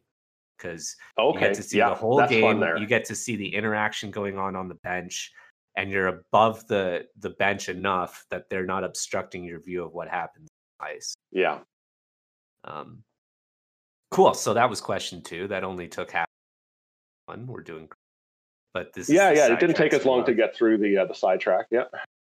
Because you get to see yeah, the whole game, you get to see the interaction going on on the bench, and you're above the the bench enough that they're not obstructing your view of what happens ice. yeah, Um, cool. So that was question two. That only took half one. We're doing, but this. yeah, yeah. It didn't take us long to get through the uh, the sidetrack. Yeah.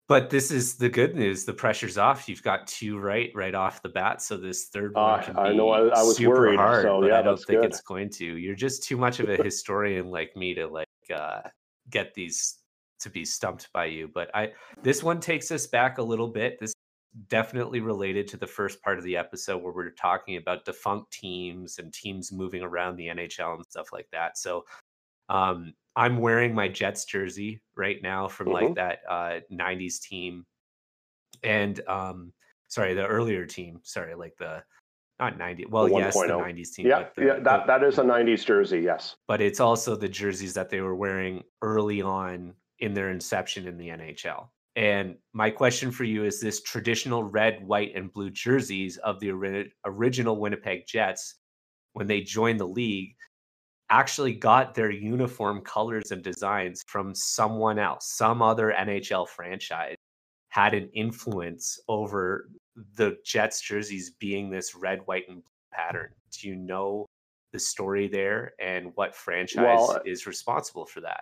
But this is the good news. The pressure's off. You've got two right right off the bat. So this third one Uh, can I know, I- I was super worried, hard, so but yeah, I don't think good. it's going to. You're just too much of a *laughs* historian like me to like uh, get these to be stumped by you. But I this one takes us back a little bit. This definitely related to the first part of the episode where we're talking about defunct teams and teams moving around the NHL and stuff like that. So um, I'm wearing my Jets jersey right now from Mm-hmm. like that uh, 90s team. And um, sorry, the earlier team. Sorry, like the not 90. Well, The yes, the 90s team. Yeah, but the, yeah, that, the- that is a 90s jersey, yes. but it's also the jerseys that they were wearing early on in their inception in the NHL. And my question for you is this traditional red, white, and blue jerseys of the ori- original Winnipeg Jets, when they joined the league, actually got their uniform colors and designs from someone else, some other NHL franchise had an influence over the Jets jerseys being this red, white, and blue pattern. Do you know the story there and what franchise Well, is responsible for that?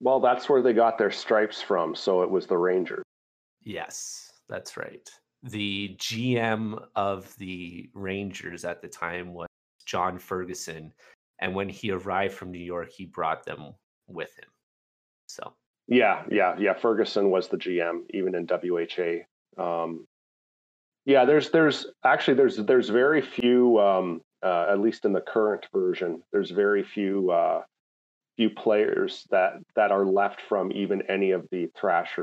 Well, that's where they got their stripes from. So it was the Rangers. Yes, that's right. The GM of the Rangers at the time was John Ferguson. And when he arrived from New York, he brought them with him. So, Yeah, yeah, yeah. Ferguson was the GM, even in WHA. Um, yeah, there's there's actually there's there's very few, um, uh, at least in the current version, there's very few uh, few players that that are left from even any of the Thrasher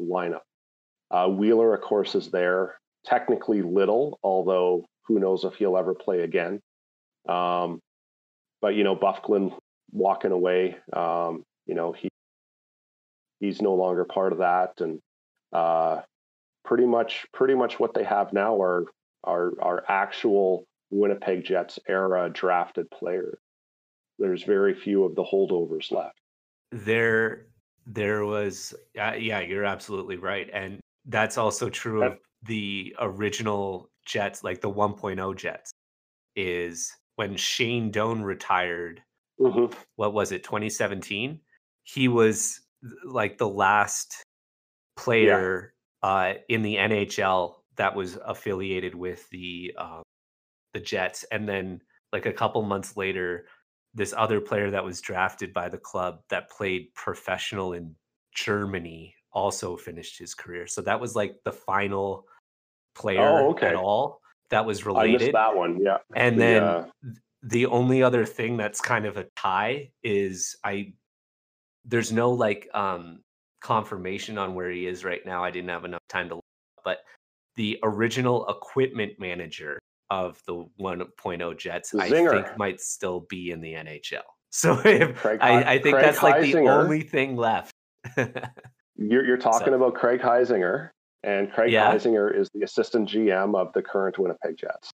lineup. Uh, Wheeler, of course, is there. Technically, Little, although who knows if he'll ever play again. Um, but you know, Byfuglien walking away. Um, you know, he he's no longer part of that, and uh, pretty much pretty much what they have now are are are actual Winnipeg Jets era drafted players. There's very few of the holdovers left. there there was uh, yeah you're absolutely right and that's also true of the original jets like the 1.0 jets is when shane doan retired Mhm. what was it 2017 he was like the last player uh, in the nhl that was affiliated with the um, the jets and then like a couple months later this other player that was drafted by the club that played professional in Germany also finished his career. So that was like the final player Oh, okay. at all that was I related. missed that one. Yeah. And The, then uh, the only other thing that's kind of a tie is I there's no like um confirmation on where he is right now. I didn't have enough time to look, but the original equipment manager of the 1.0 Jets, I think might still be in the NHL. *laughs* So if, Craig I, I think Craig that's like the only thing left. *laughs* You're, you're talking So- about Craig Heisinger, and Craig Yeah. Heisinger is the assistant GM of the current Winnipeg Jets.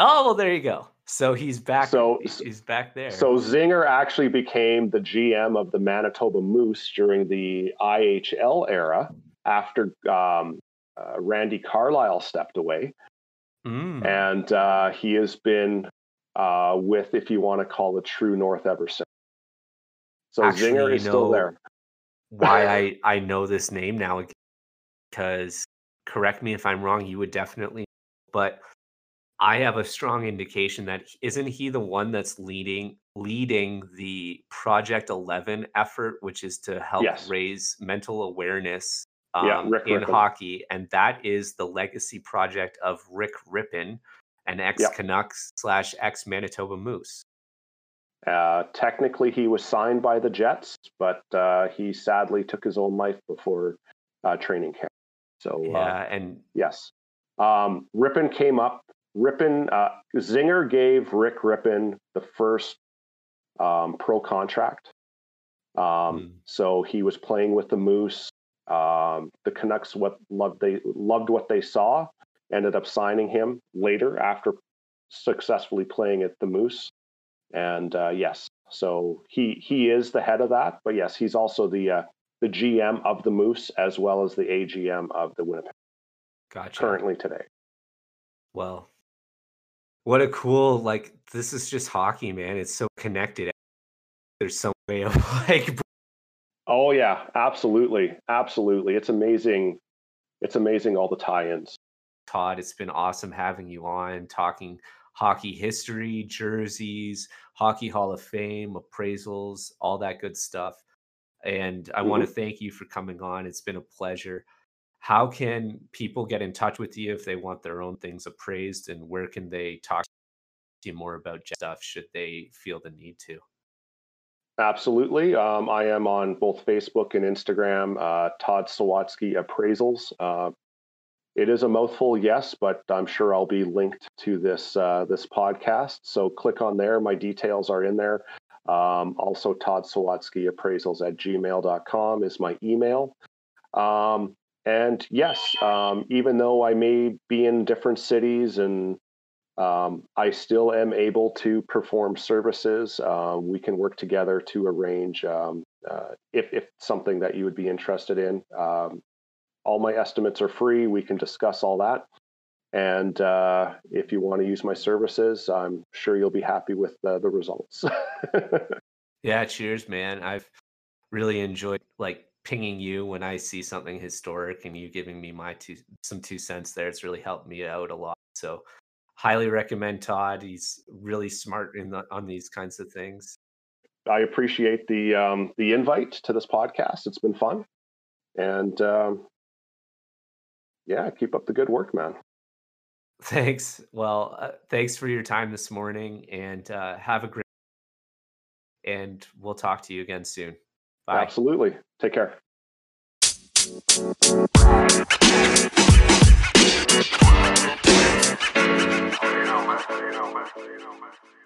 oh well, there you go. So he's back. So- he's- he's back there. So Zinger actually became the GM of the Manitoba Moose during the IHL era after um, uh, Randy Carlyle stepped away, Mm. and uh, he has been uh, with, if you want to call it, True North ever since. So Actually, Zinger is still there. why I I know this name now because correct me if I'm wrong, you would definitely, but I have a strong indication that isn't he the one that's leading leading the Project Eleven effort, which is to help Yes. raise mental awareness Yeah, um, Rick in hockey, and that is the legacy project of Rick Rypien, an ex Canucks slash ex Manitoba Moose. Uh, technically, he was signed by the Jets, but uh, he sadly took his own life before uh, training camp. So, uh, Yeah, and yes. Um, Rypien came up. Rypien, uh, Zinger gave Rick Rypien the first um, pro contract. Um, Mm. So he was playing with the Moose. Um, the Canucks what loved they loved what they saw. Ended up signing him later after successfully playing at the Moose. And uh, yes, so he he is the head of that. But yes, he's also the uh, the GM of the Moose as well as the AGM of the Winnipeg gotcha. currently today. Well, what a cool like this is just hockey, man. It's so connected. There's some way of *laughs* like Oh yeah, absolutely, absolutely. It's amazing. It's amazing all the tie-ins. Todd, it's been awesome having you on talking hockey history, jerseys, Hockey Hall of Fame, appraisals, all that good stuff. And I mm-hmm. want to thank you for coming on. It's been a pleasure. How can people get in touch with you if they want their own things appraised? And where can they talk to you more about stuff should they feel the need to? Absolutely. Um, I am on both Facebook and Instagram, uh, Todd Sawatsky Appraisals. Uh, it is a mouthful, yes, but I'm sure I'll be linked to this uh, this podcast. So click on there. My details are in there. Um, also, Todd Sawatsky Appraisals at gmail.com is my email. Um, and yes, um, even though I may be in different cities and um, I still am able to perform services. Uh, we can work together to arrange um, uh, if, if something that you would be interested in. Um, all my estimates are free. We can discuss all that. And uh, if you want to use my services, I'm sure you'll be happy with the results. *laughs* yeah, cheers, man. I've really enjoyed like pinging you when I see something historic and you giving me my two some two cents there. It's really helped me out a lot. So highly recommend Todd. He's really smart in the, on these kinds of things. I appreciate the um, the invite to this podcast. It's been fun, and um, yeah, keep up the good work, man. Thanks. Well, uh, thanks for your time this morning, and uh, have a great. And we'll talk to you again soon. Bye. Absolutely. Take care. Barcelona, Barcelona, Barcelona.